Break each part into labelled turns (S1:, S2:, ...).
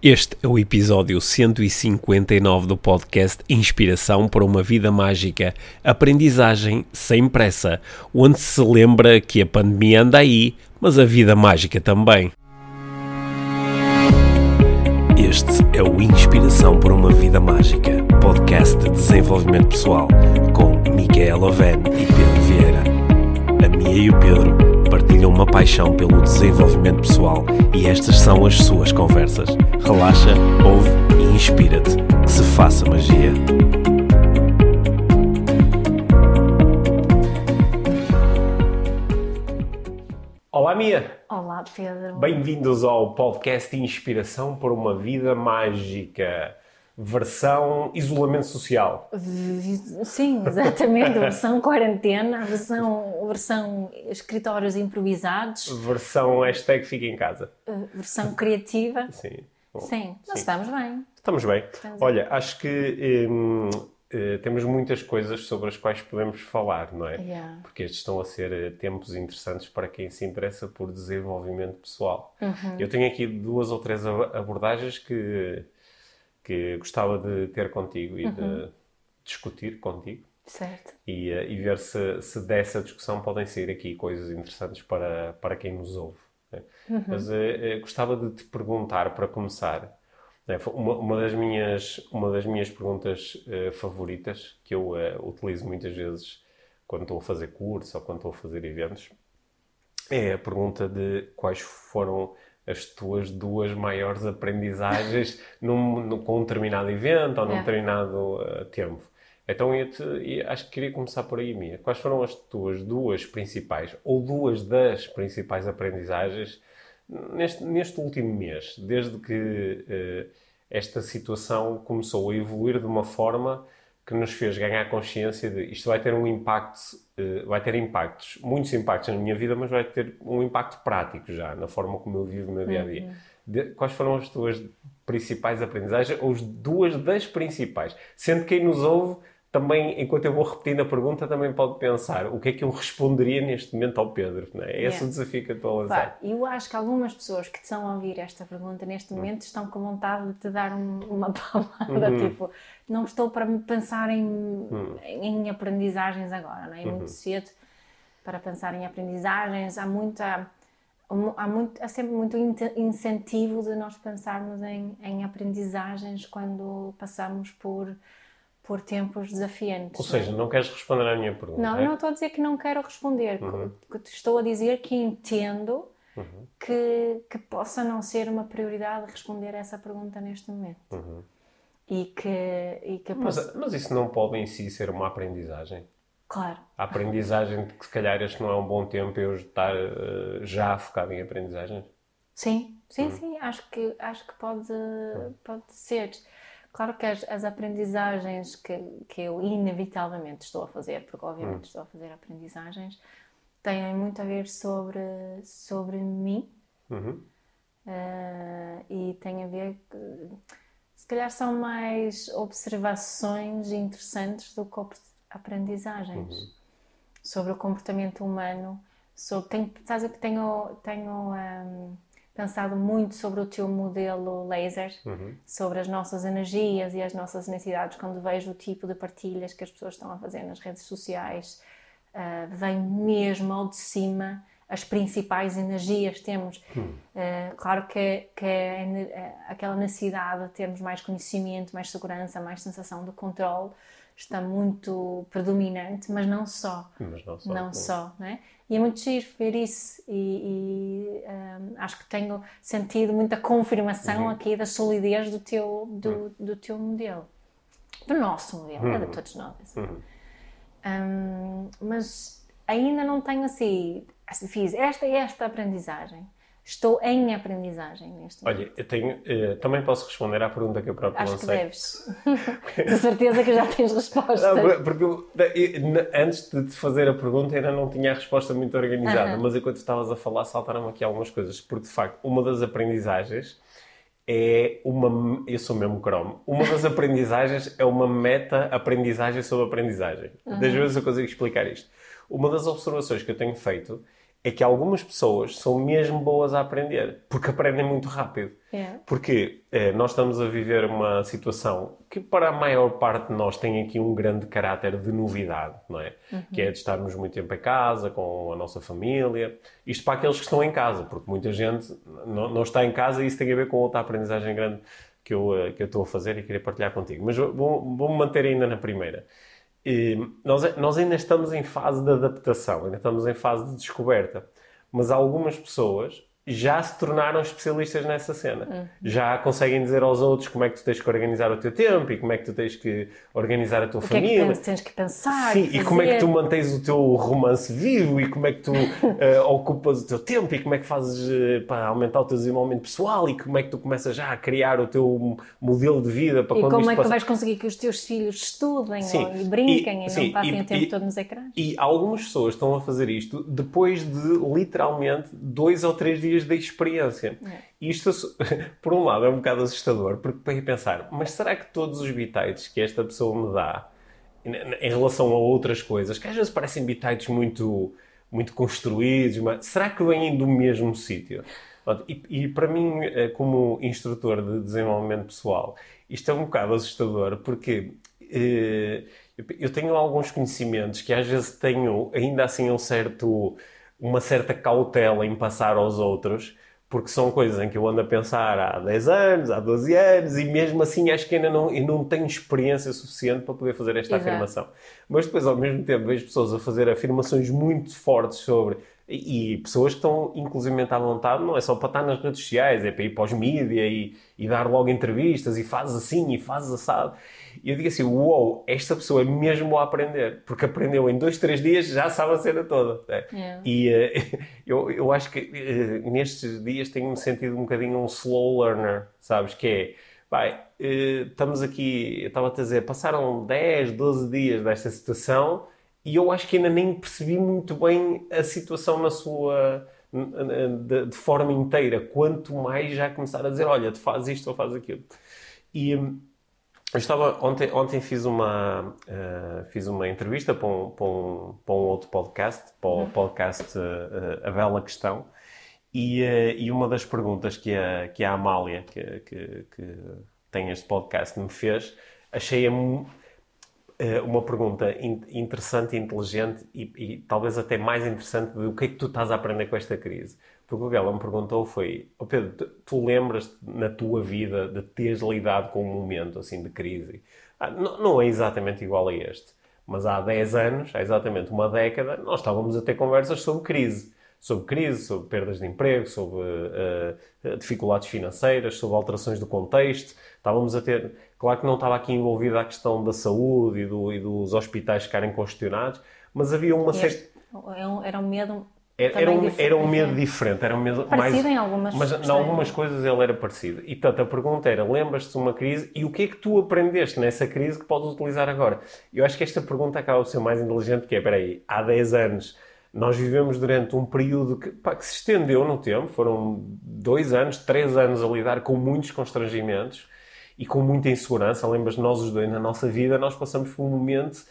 S1: Este é o episódio 159 do podcast Inspiração para uma Vida Mágica, aprendizagem sem pressa, onde se lembra que a pandemia anda aí, mas a vida mágica também. Este é o Inspiração para uma Vida Mágica, podcast de desenvolvimento pessoal, com Micaela Oven e Pedro Vieira. A Mia e o Pedro partilham uma paixão pelo desenvolvimento pessoal e estas são as suas conversas. Relaxa, ouve e inspira-te. Que se faça magia. Olá, Mia!
S2: Olá, Pedro.
S1: Bem-vindos ao podcast Inspiração por uma Vida Mágica versão isolamento social.
S2: Sim, exatamente. versão quarentena, versão, versão escritórios improvisados.
S1: Versão hashtag fica em casa.
S2: Versão criativa.
S1: Sim.
S2: Bom, sim, nós sim. estamos bem.
S1: Estamos bem. Estamos Olha, bem. acho que hum, uh, temos muitas coisas sobre as quais podemos falar, não é?
S2: Yeah.
S1: Porque estes estão a ser uh, tempos interessantes para quem se interessa por desenvolvimento pessoal.
S2: Uhum.
S1: Eu tenho aqui duas ou três abordagens que que gostava de ter contigo e uhum. de discutir contigo.
S2: Certo.
S1: E, uh, e ver se, se dessa discussão podem sair aqui coisas interessantes para, para quem nos ouve. Né? Uhum. Mas uh, uh, gostava de te perguntar, para começar, né? uma, uma, das minhas, uma das minhas perguntas favoritas, que eu utilizo muitas vezes quando estou a fazer curso ou quando estou a fazer eventos, é a pergunta de quais foram as tuas duas maiores aprendizagens num, num, com um determinado evento ou num é. determinado uh, tempo. Então eu te, acho que queria começar por aí, Mia. Quais foram as tuas duas principais, ou duas das principais aprendizagens neste, neste último mês, desde que uh, esta situação começou a evoluir de uma forma que nos fez ganhar consciência de isto vai ter um impacto, uh, vai ter impactos, muitos impactos na minha vida, mas vai ter um impacto prático já, na forma como eu vivo no dia a dia. Uhum. De, quais foram as tuas principais aprendizagens, ou as duas das principais? Sendo que quem nos ouve também, enquanto eu vou repetindo a pergunta, também pode pensar o que é que eu responderia neste momento ao Pedro. Não é? é esse yeah. o desafio que eu estou a lançar.
S2: eu acho que algumas pessoas que estão a ouvir esta pergunta neste hum. momento estão com vontade de te dar um, uma palavra, uhum. tipo, não estou para pensar em, uhum. em aprendizagens agora, não é? é muito uhum. cedo para pensar em aprendizagens, há muita... Há, muito, há sempre muito incentivo de nós pensarmos em, em aprendizagens quando passamos por por tempos desafiantes.
S1: Ou seja, não queres responder à minha pergunta?
S2: Não,
S1: é?
S2: não estou a dizer que não quero responder. Uhum. Estou a dizer que entendo uhum. que, que possa não ser uma prioridade responder essa pergunta neste momento.
S1: Uhum.
S2: E que, e que
S1: mas, mas isso não pode em si ser uma aprendizagem?
S2: Claro.
S1: A aprendizagem de que se calhar este não é um bom tempo eu estar uh, já focado em aprendizagens?
S2: Sim, sim, uhum. sim. Acho que, acho que pode, uhum. pode ser. Claro que as, as, aprendizagens que, que eu inevitavelmente estou a fazer, porque obviamente hum. estou a fazer aprendizagens, têm muito a ver sobre, sobre mim
S1: uhum.
S2: uh, e têm a ver, se calhar são mais observações interessantes do que aprendizagens uhum. sobre o comportamento humano. Sobre, tenho, sabes que tenho, tenho um, pensado muito sobre o teu modelo laser,
S1: uhum.
S2: sobre as nossas energias e as nossas necessidades. Quando vejo o tipo de partilhas que as pessoas estão a fazer nas redes sociais, uh, vem mesmo ao de cima as principais energias temos. Uh, claro que, que é, é aquela necessidade de termos mais conhecimento, mais segurança, mais sensação de controle está muito predominante, mas não só.
S1: Mas não só.
S2: Não só, né? E é muito giro ver isso e, e um, acho que tenho sentido muita confirmação uhum. aqui da solidez do teu, do, uhum. do teu modelo. Do nosso modelo, uhum. é de todos nós.
S1: Uhum.
S2: Um, mas ainda não tenho assim, assim, fiz esta e esta aprendizagem Estou em aprendizagem neste
S1: momento. Olha, eu tenho, uh, também posso responder à pergunta que eu próprio
S2: Acho
S1: lancei.
S2: Acho que deves. de certeza que já tens resposta.
S1: Porque eu, antes de te fazer a pergunta ainda não tinha a resposta muito organizada, uh -huh. mas enquanto estavas a falar saltaram aqui algumas coisas, porque de facto uma das aprendizagens é uma. Eu sou mesmo Chrome. Uma das aprendizagens é uma meta-aprendizagem sobre aprendizagem. Uh -huh. Das vezes eu consigo explicar isto. Uma das observações que eu tenho feito é que algumas pessoas são mesmo boas a aprender, porque aprendem muito rápido.
S2: É.
S1: Porque eh, nós estamos a viver uma situação que, para a maior parte de nós, tem aqui um grande caráter de novidade, não é? Uhum. Que é de estarmos muito tempo em casa, com a nossa família. Isto para aqueles que estão em casa, porque muita gente não, não está em casa e isso tem a ver com outra aprendizagem grande que eu, eh, que eu estou a fazer e queria partilhar contigo. Mas vou-me vou manter ainda na primeira. E nós, nós ainda estamos em fase de adaptação, ainda estamos em fase de descoberta. Mas algumas pessoas já se tornaram especialistas nessa cena. Uhum. Já conseguem dizer aos outros como é que tu tens que organizar o teu tempo e como é que tu tens que organizar a tua
S2: o
S1: família.
S2: Que é que tens que pensar.
S1: Sim, e como é que tu mantens o teu romance vivo e como é que tu uh, ocupas o teu tempo e como é que fazes uh, para aumentar o teu desenvolvimento pessoal e como é que tu começas já a criar o teu modelo de vida para
S2: e
S1: quando
S2: como é que
S1: passa...
S2: vais conseguir que os teus filhos estudem sim, e brinquem e, e sim, não passem e, o tempo todo nos ecrãs.
S1: E algumas pessoas estão a fazer isto depois de literalmente dois ou três dias de experiência experiência. É. Isto, por um lado, é um bocado assustador, porque para pensar, mas será que todos os bitites que esta pessoa me dá em relação a outras coisas, que às vezes parecem bitites muito, muito construídos, mas será que vêm do mesmo sítio? E, e, para mim, eh, como instrutor de desenvolvimento pessoal, isto é um bocado assustador, porque eh, eu tenho alguns conhecimentos que às vezes tenho ainda assim um certo, uma certa cautela em passar aos outros, porque são coisas em que eu ando a pensar há 10 anos, há 12 anos, e mesmo assim acho que ainda não, eu não tenho experiência suficiente para poder fazer esta Exato. afirmação. Mas depois, ao mesmo tempo, vejo pessoas a fazer afirmações muito fortes sobre. E, e pessoas que estão, inclusive, à vontade, não é só para estar nas redes sociais, é para ir para os mídias e, e dar logo entrevistas e faz assim e faz assado. E eu digo assim: uou, wow, esta pessoa é mesmo a aprender, porque aprendeu em dois, três dias, já sabe a cena toda. Né? Yeah. E uh, eu, eu acho que uh, nestes dias tenho-me sentido um bocadinho um slow learner, sabes? Que é, vai, uh, estamos aqui, eu estava a dizer, passaram 10, 12 dias desta situação e eu acho que ainda nem percebi muito bem a situação na sua. De, de forma inteira, quanto mais já começar a dizer, olha, tu fazes isto ou fazes aquilo. E, eu estava ontem, ontem fiz uma uh, fiz uma entrevista para um, para um, para um outro podcast, para o uhum. podcast uh, A Bela Questão, e, uh, e uma das perguntas que a, que a Amália, que, que, que tem este podcast, me fez, achei-a uma pergunta interessante inteligente e, e, talvez até mais interessante do que é que tu estás a aprender com esta crise. Porque o que ela me perguntou foi: oh Pedro, tu, tu lembras na tua vida de teres lidado com um momento assim de crise? Ah, não, não, é exatamente igual a este, mas há 10 anos, há exatamente uma década, nós estávamos a ter conversas sobre crise. Sobre crise, sobre perdas de emprego, sobre uh, dificuldades financeiras, sobre alterações do contexto. Estávamos a ter. Claro que não estava aqui envolvida a questão da saúde e, do, e dos hospitais ficarem congestionados, mas havia uma
S2: certa. Era um medo
S1: era, era, um, era um medo diferente, era um medo
S2: parecido mais, em algumas
S1: mas em algumas coisas ele era parecido. E portanto a pergunta era: lembras-te de uma crise e o que é que tu aprendeste nessa crise que podes utilizar agora? Eu acho que esta pergunta acaba de ser mais inteligente, que é: peraí, há 10 anos nós vivemos durante um período que, pá, que se estendeu no tempo, foram dois anos, três anos a lidar com muitos constrangimentos e com muita insegurança. Lembras nós os dois na nossa vida, nós passamos por um momento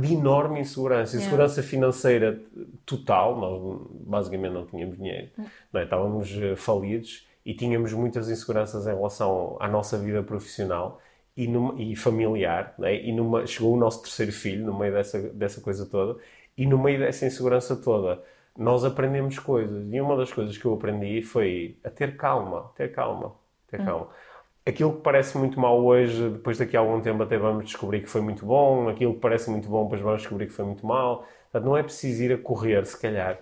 S1: de enorme insegurança. Insegurança financeira total, nós basicamente não tínhamos dinheiro, não é? estávamos eh, falidos e tínhamos muitas inseguranças em relação à nossa vida profissional e, numa, e familiar. É? E numa, chegou o nosso terceiro filho no meio dessa, dessa coisa toda e no meio dessa insegurança toda nós aprendemos coisas. E uma das coisas que eu aprendi foi a ter calma, ter calma, ter hum. Aquilo que parece muito mal hoje, depois daqui a algum tempo até vamos descobrir que foi muito bom, aquilo que parece muito bom, depois vamos descobrir que foi muito mal. Portanto, não é preciso ir a correr, se calhar.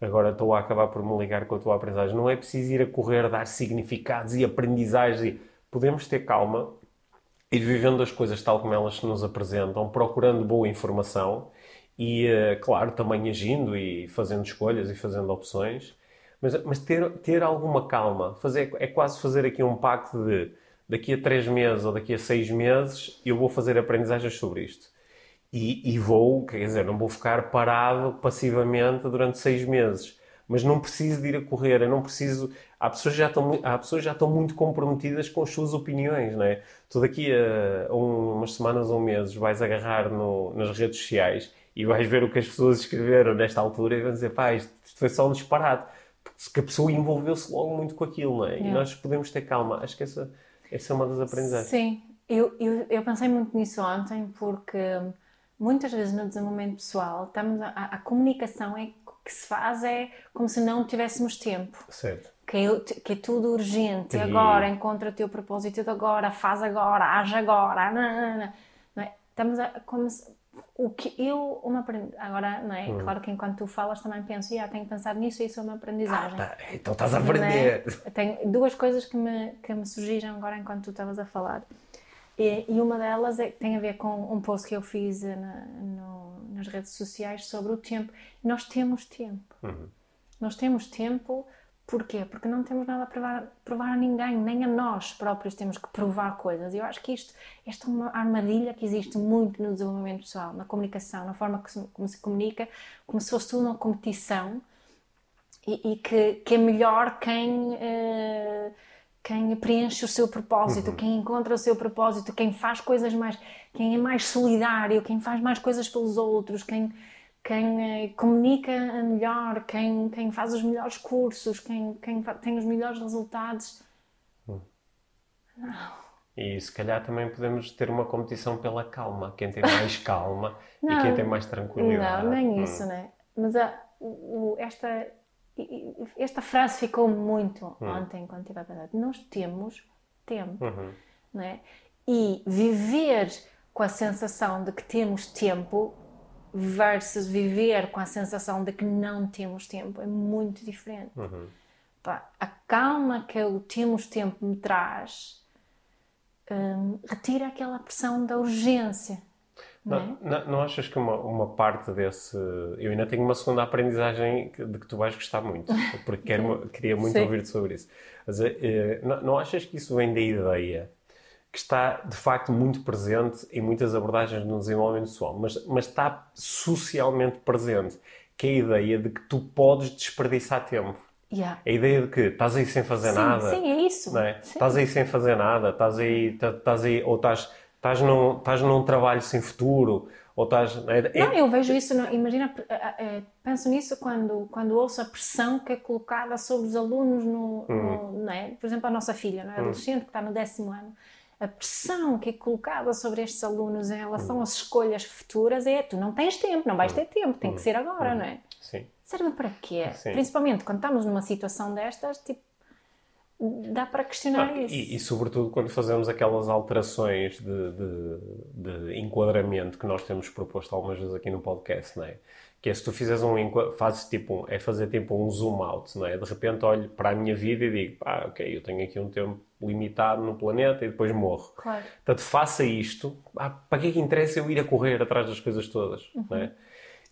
S1: Agora estou a acabar por me ligar com a tua aprendizagem. Não é preciso ir a correr, dar significados e aprendizagens. Podemos ter calma, ir vivendo as coisas tal como elas se nos apresentam, procurando boa informação e, eh, claro, também agindo e fazendo escolhas e fazendo opções. Mas, mas ter, ter alguma calma. Fazer, é quase fazer aqui um pacto de daqui a três meses ou daqui a seis meses eu vou fazer aprendizagens sobre isto. E, e, vou, quer dizer, não vou ficar parado passivamente durante seis meses. Mas não preciso de ir a correr, eu não preciso. Há pessoas, já estão, há pessoas já estão muito comprometidas com as suas opiniões, não é? Tu daqui a, a umas semanas ou meses vais agarrar no, nas redes sociais e vais ver o que as pessoas escreveram nesta altura e vão dizer, pá, isto, isto foi só um disparate. Porque a pessoa envolveu-se logo muito com aquilo, não é? Yeah. E nós podemos ter calma. Acho que essa, essa é uma das aprendizagens.
S2: Sim, eu, eu, eu pensei muito nisso ontem porque muitas vezes no desenvolvimento pessoal estamos a, a, comunicação é que se faz é como se não tivéssemos tempo.
S1: Certo.
S2: Que é, que é tudo urgente. E... Agora, encontra o teu propósito de agora, faz agora, age agora. Não, não, não. não é? Estamos a, como se, o que eu uma agora não é hum. claro que enquanto tu falas também penso yeah, tenho que pensar nisso e isso é uma aprendizagem
S1: ah, tá. então estás a aprender
S2: é? tenho duas coisas que me que me surgiram agora enquanto tu estavas a falar e, e, uma delas é, tem a ver com um post que eu fiz na, no, nas redes sociais sobre o tempo. Nós temos tempo. Uhum. Nós temos tempo, porquê? Porque não temos nada a provar, provar a ninguém, nem a nós próprios temos que provar coisas. E eu acho que isto, esta é uma armadilha que existe muito no desenvolvimento pessoal, na comunicação, na forma se, como se comunica, como se fosse tudo uma competição e, e que, que, é melhor quem. Uh, quem preenche o seu propósito, uhum. quem encontra o seu propósito, quem faz coisas mais, quem é mais solidário, quem faz mais coisas pelos outros, quem, quem eh, comunica melhor, quem, quem faz os melhores cursos, quem, quem tem os melhores resultados. Uhum.
S1: Não. E se calhar também podemos ter uma competição pela calma, quem tem mais calma não, e quem tem mais tranquilidade.
S2: Não, nem isso, hum. né? Mas a, o, esta esta frase ficou muito hum. ontem quando estive a pensar. Nós temos tempo, uhum. não é? E viver com a sensação de que temos tempo versus viver com a sensação de que não temos tempo é muito diferente. Uhum. Pá, a calma que o temos tempo me traz hum, retira aquela pressão da urgência não, é?
S1: não, não, achas que uma, uma parte desse. Eu ainda tenho uma segunda aprendizagem de que tu vais gostar muito, porque quero, queria muito ouvir-te sobre isso. Mas, eh, não, não achas que isso vem da ideia que está de facto muito presente em muitas abordagens no desenvolvimento pessoal, mas, mas está socialmente presente, que é a ideia de que tu podes desperdiçar tempo.
S2: Yeah.
S1: A ideia de que estás aí sem fazer
S2: sim,
S1: nada.
S2: Sim, é isso.
S1: Não é? Estás aí sem fazer nada, estás aí, estás aí ou estás estás num, estás num trabalho sem futuro, ou estás...
S2: É, não, eu vejo isso, não, imagina, é, penso nisso quando, quando ouço a pressão que é colocada sobre os alunos, no, no não é? por exemplo, a nossa filha, não é? Uhum. adolescente que está no décimo ano, a pressão que é colocada sobre estes alunos em relação uhum. às escolhas futuras é tu não tens tempo, não vais ter tempo, tem que ser agora, não é?
S1: Sim.
S2: Serve para quê? Sim. Principalmente quando estamos numa situação destas, tipo, dá para questionar ah, isso.
S1: E, e, sobretudo quando fazemos aquelas alterações de, de, de, enquadramento que nós temos proposto algumas vezes aqui no podcast, não é? Que é se tu fizeres um fazes tipo é fazer tipo um zoom out, não é? De repente olho para a minha vida e digo, ah, ok, eu tenho aqui um tempo limitado no planeta e depois morro.
S2: Claro.
S1: Portanto, faça isto. Ah, para que é que interessa eu ir a correr atrás das coisas todas, uhum. não é?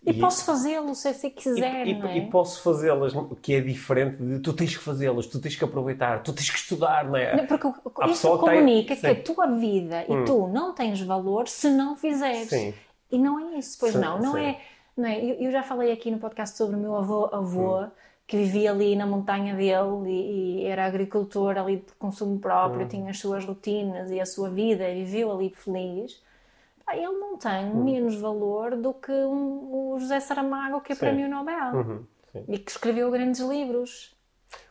S2: E, e posso fazê-lo se assim quiser,
S1: e,
S2: não é?
S1: E posso fazê-las, que é diferente de tu tens que fazê-las, tu tens que aproveitar, tu tens que estudar, não é?
S2: Porque a isso comunica tem... que a tua vida hum. e tu não tens valor se não fizeres. Sim. E não é isso, pois sim, não. Não é, não é eu, eu, já falei aqui no podcast sobre o meu avô, avô hum. Que vivia ali na montanha dele e, e, era agricultor ali de consumo próprio, hum. tinha as suas rotinas e a sua vida e viveu ali feliz ele não tem uhum. menos valor do que um, o José Saramago, que é para mim o Nobel. Uhum. E que escreveu grandes livros.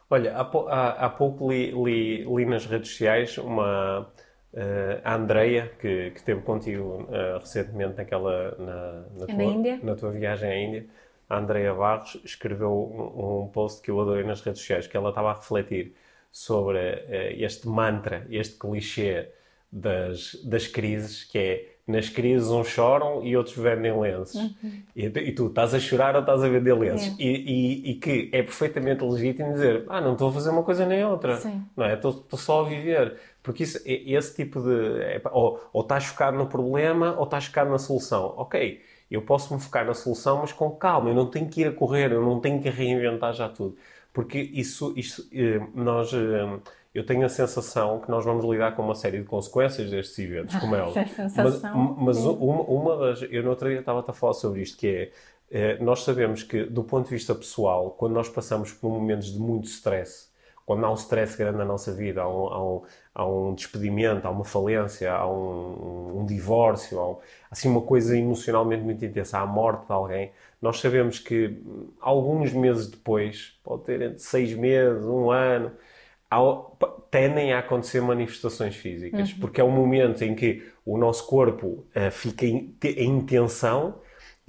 S1: Olha, há, há, há pouco li, li, li, nas redes sociais uma. Uh, a Andreia, que, que esteve contigo uh, recentemente naquela, na, na,
S2: tua, Índia.
S1: na tua viagem à Índia, a Andreia Barros escreveu um, um, post que eu adorei nas redes sociais, que ela estava a refletir sobre uh, este mantra, este clichê das, das crises, que é nas crises uns choram e outros vendem lenços. Uhum. E, e, tu estás a chorar ou estás a vender lenços. É. E, e, e, que é perfeitamente legítimo dizer, ah, não estou a fazer uma coisa nem outra. Sim. Não é? Estou, estou só a viver. Porque isso, esse tipo de... É, ou, ou estás focado no problema ou estás focado na solução. Ok, eu posso me focar na solução, mas com calma. Eu não tenho que ir a correr, eu não tenho que reinventar já tudo. Porque isso, isso eh, nós eh, eu tenho a sensação que nós vamos lidar com uma série de consequências destes eventos, como é óbvio. mas, mas uma, uma, das. Eu no outro dia estava a falar sobre isto, que é, é. Nós sabemos que, do ponto de vista pessoal, quando nós passamos por momentos de muito stress, quando há um stress grande na nossa vida, há um, há um, há um despedimento, há uma falência, há um, um divórcio, há um, assim uma coisa emocionalmente muito intensa, há a morte de alguém, nós sabemos que hum, alguns meses depois, pode ter entre seis meses, um ano, tendem a acontecer manifestações físicas, uhum. porque é o momento em que o nosso corpo uh, fica em tensão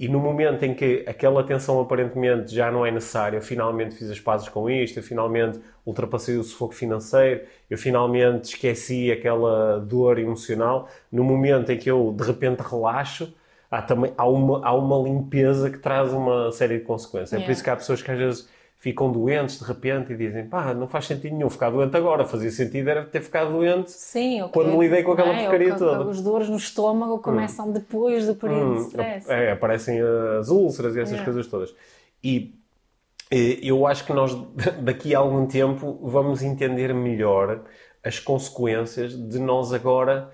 S1: e no momento em que aquela tensão aparentemente já não é necessária, eu finalmente fiz as pazes com isto, eu finalmente ultrapassei o sufoco financeiro, eu finalmente esqueci aquela dor emocional, no momento em que eu de repente relaxo, há, também, há, uma, há uma limpeza que traz uma série de consequências. Yeah. É por isso que há pessoas que às vezes ficam doentes de repente e dizem pá, não faz sentido nenhum ficar doente agora, fazia sentido era ter ficado doente
S2: Sim, okay.
S1: quando lidei com aquela é, porcaria toda.
S2: Os dores no estômago começam hum. depois do período hum. de stress.
S1: É, aparecem as úlceras e essas yeah. coisas todas. E eu acho que nós daqui a algum tempo vamos entender melhor as consequências de nós agora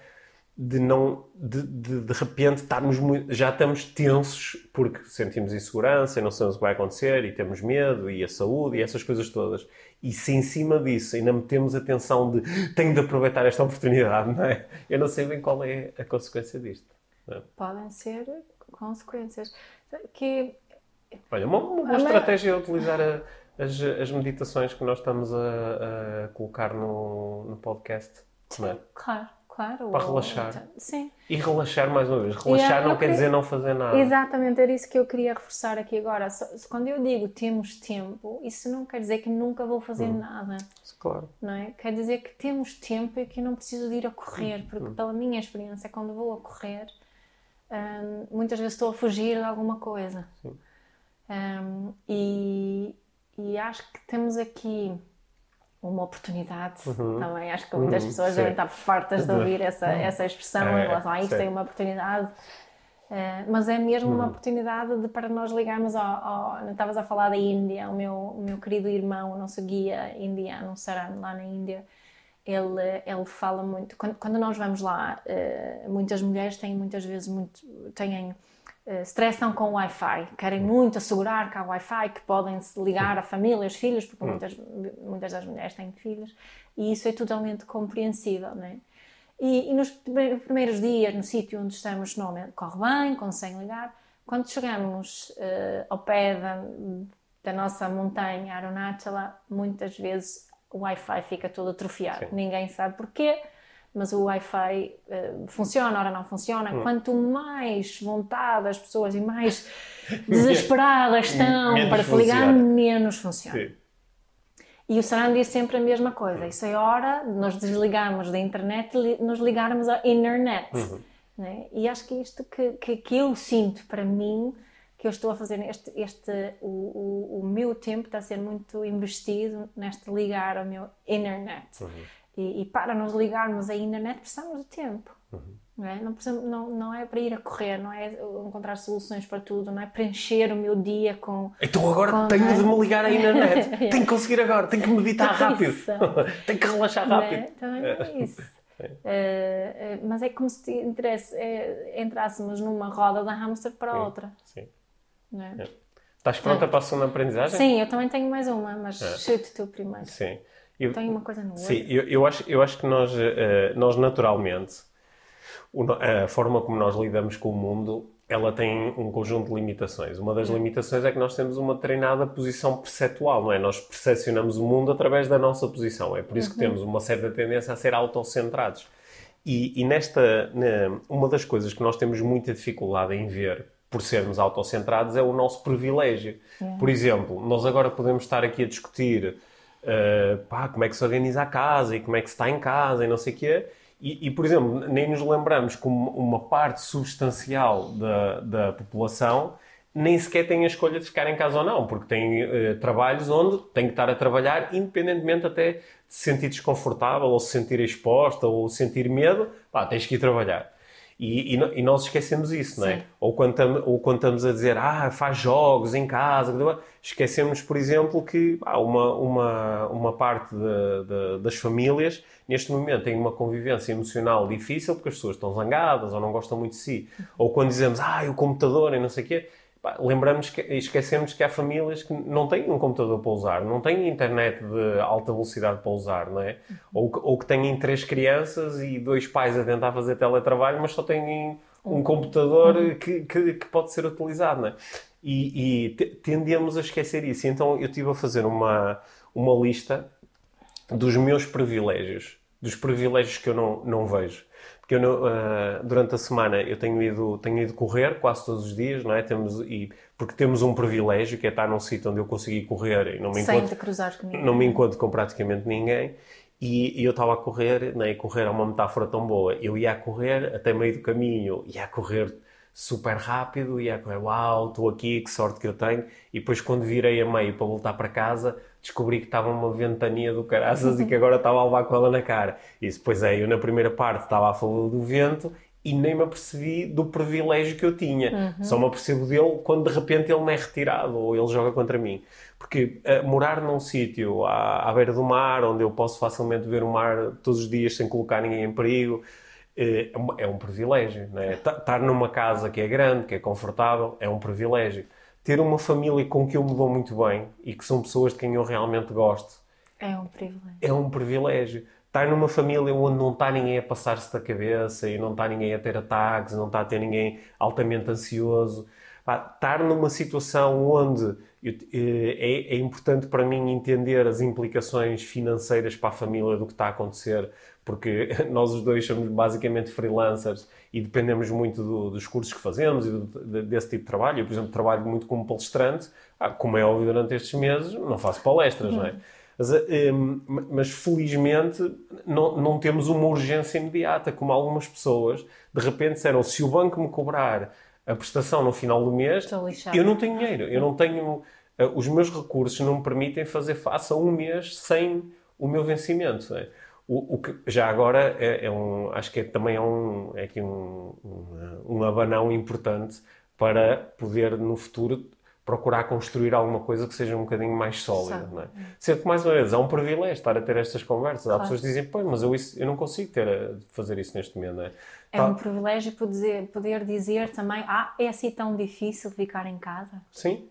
S1: de não de, de, de repente estarmos muito, já estamos tensos porque sentimos insegurança e não sabemos o que vai acontecer e temos medo e a saúde e essas coisas todas e se em cima disso ainda metemos a tensão de tenho de aproveitar esta oportunidade não é? eu não sei bem qual é a consequência disto
S2: é? podem ser consequências que
S1: olha uma, uma boa estratégia é utilizar a, as, as meditações que nós estamos a, a colocar no, no podcast
S2: Sim, é? claro claro.
S1: Para relaxar. Então,
S2: sim.
S1: E relaxar mais uma vez. Relaxar não quer queria... dizer não fazer nada.
S2: Exatamente, era isso que eu queria reforçar aqui agora. Quando eu digo temos tempo, isso não quer dizer que nunca vou fazer hum. nada.
S1: Claro.
S2: Não é? Quer dizer que temos tempo e que eu não preciso de ir a correr, porque hum. pela minha experiência, quando vou a correr, hum, muitas vezes estou a fugir de alguma coisa. Sim. Hum, e, e acho que temos aqui uma oportunidade uhum. também. Acho que muitas uhum. pessoas devem estar fartas de ouvir essa, uhum. essa expressão é, em relação a isto, tem uma oportunidade. Uh, mas é mesmo uma uhum. oportunidade de, para nós ligarmos ao, ao. Não estavas a falar da Índia, o meu, o meu querido irmão, o nosso guia indiano, Saran, lá na Índia, ele, ele fala muito. Quando, quando nós vamos lá, uh, muitas mulheres têm muitas vezes muito. têm estressam com o Wi-Fi, querem muito assegurar que há Wi-Fi, que podem se ligar à família, aos filhos, porque hum. muitas, muitas das mulheres têm filhos, e isso é totalmente compreensível, não é? E, e nos primeiros dias, no sítio onde estamos, normalmente corre bem, conseguem ligar. Quando chegamos uh, ao pé da, da, nossa montanha Arunachala, muitas vezes o Wi-Fi fica todo atrofiado. Sim. Ninguém sabe porquê mas o Wi-Fi uh, funciona, ora não funciona. Hum. Quanto mais vontade as pessoas e mais desesperadas estão menos para se ligar, funciona. menos funciona. Sim. E o Saran diz sempre a mesma coisa. Isso é hora de nós desligarmos da internet e nos ligarmos à internet. Uhum. Né? E acho que isto que, que, que, eu sinto para mim, que eu estou a fazer este, este o, o, o meu tempo está a ser muito investido neste ligar ao meu internet. Uhum. E, e, para nos ligarmos à internet precisamos de tempo. Uhum. Não, é? Não, precisamos, não, não é para ir a correr, não é encontrar soluções para tudo, não é preencher o meu dia com.
S1: Então agora com, tenho de me ligar à internet, tenho que conseguir agora, tenho que meditar rápido, tenho que relaxar é? rápido. É?
S2: Então é isso. Uh, mas é como se interesse, é, entrássemos numa roda da hamster para a outra. Sim.
S1: É? Estás pronta para a segunda aprendizagem?
S2: Sim, eu também tenho mais uma, mas é. chute tu primeiro.
S1: Sim.
S2: Eu, Tem uma coisa no.
S1: Sim, eu, eu, acho, eu acho que nós, uh, nós naturalmente, a forma como nós lidamos com o mundo, ela tem um conjunto de limitações. Uma das limitações é que nós temos uma treinada posição perceptual, não é? Nós percepcionamos o mundo através da nossa posição. É por isso uhum. que temos uma certa tendência a ser autocentrados. E, e nesta, uma das coisas que nós temos muita dificuldade em ver por sermos autocentrados é o nosso privilégio. Por exemplo, nós agora podemos estar aqui a discutir uh, pá, como é que se organiza a casa e como é que se está em casa e não sei o quê. E, e, por exemplo, nem nos lembramos que uma parte substancial da, da população nem sequer tem a escolha de ficar em casa ou não, porque tem uh, trabalhos onde tem que estar a trabalhar, independentemente até de se sentir desconfortável, ou se sentir exposta, ou sentir medo, pá, tens que ir trabalhar. E, e, e, nós esquecemos isso, não é? Ou quando, tam, ou quando estamos a dizer, ah, faz jogos em casa, esquecemos, por exemplo, que ah, uma, uma, uma parte de, de, das famílias, neste momento, tem uma convivência emocional difícil porque as pessoas estão zangadas ou não gostam muito de si. Ou quando dizemos, ah, o computador e não sei o quê, lembramos que, esquecemos que há famílias que não têm um computador para usar, não têm internet de alta velocidade para usar, não é? Ou, ou que têm três crianças e dois pais a tentar fazer teletrabalho, mas só têm um computador uhum. que, que, que, pode ser utilizado, não é? E, e tendemos a esquecer isso. Então eu estive a fazer uma, uma lista dos meus privilégios, dos privilégios que eu não, não vejo. Porque eu, uh, durante a semana eu tenho ido, tenho ido correr quase todos os dias, não é? Temos, e, porque temos um privilégio que é estar num sítio onde eu consegui correr e não me encontro. Não me encontro com praticamente ninguém. E, e eu estava a correr, né? e correr é uma metáfora tão boa. Eu ia a correr até meio do caminho, ia a correr super rápido, ia a correr, uau, estou aqui, que sorte que eu tenho. E depois, quando virei a meio para voltar para casa, descobri que estava uma ventania do caraças e que agora estava a levar com ela na cara. E depois é, eu na primeira parte estava a favor do vento e nem me apercebi do privilégio que eu tinha. Uhum. Só me apercebo dele quando de repente ele me é retirado ou ele joga contra mim. Porque uh, morar num sítio à, à, beira do mar, onde eu posso facilmente ver o mar todos os dias sem colocar ninguém em perigo, uh, é um privilégio. Né? Estar numa casa que é grande, que é confortável, é um privilégio ter uma família com que eu me dou muito bem e que são pessoas de quem eu realmente gosto.
S2: É um privilégio.
S1: É um privilégio. Estar numa família onde não está ninguém a passar-se da cabeça e não está ninguém a ter ataques, não está a ter ninguém altamente ansioso. Estar numa situação onde eu, eh, é, é importante para mim entender as implicações financeiras para a família do que está a acontecer, porque nós os dois somos basicamente freelancers e dependemos muito do, dos cursos que fazemos e do, desse tipo de trabalho. Eu, por exemplo, trabalho muito como palestrante, ah, como é óbvio durante estes meses, não faço palestras, não é? Mas, eh, mas, felizmente não, não, temos uma urgência imediata, como algumas pessoas de repente disseram: se o banco me cobrar a prestação no final do mês, eu não tenho dinheiro, eu não tenho. Eh, os meus recursos não me permitem fazer face a um mês sem o meu vencimento. É? O, o, que já agora é, é, um, acho que é, também é, um, é aqui um, um, um abanão importante para poder no futuro procurar construir alguma coisa que seja um bocadinho mais sólida. Não é? Sendo que, mais uma vez, é um privilégio estar a ter estas conversas. Claro. Há pessoas que dizem, pois, mas eu, isso, eu não consigo ter, fazer isso neste momento. Não é?
S2: É tá. um privilégio poder, poder dizer também, ah, é assim tão difícil ficar em casa?
S1: Sim.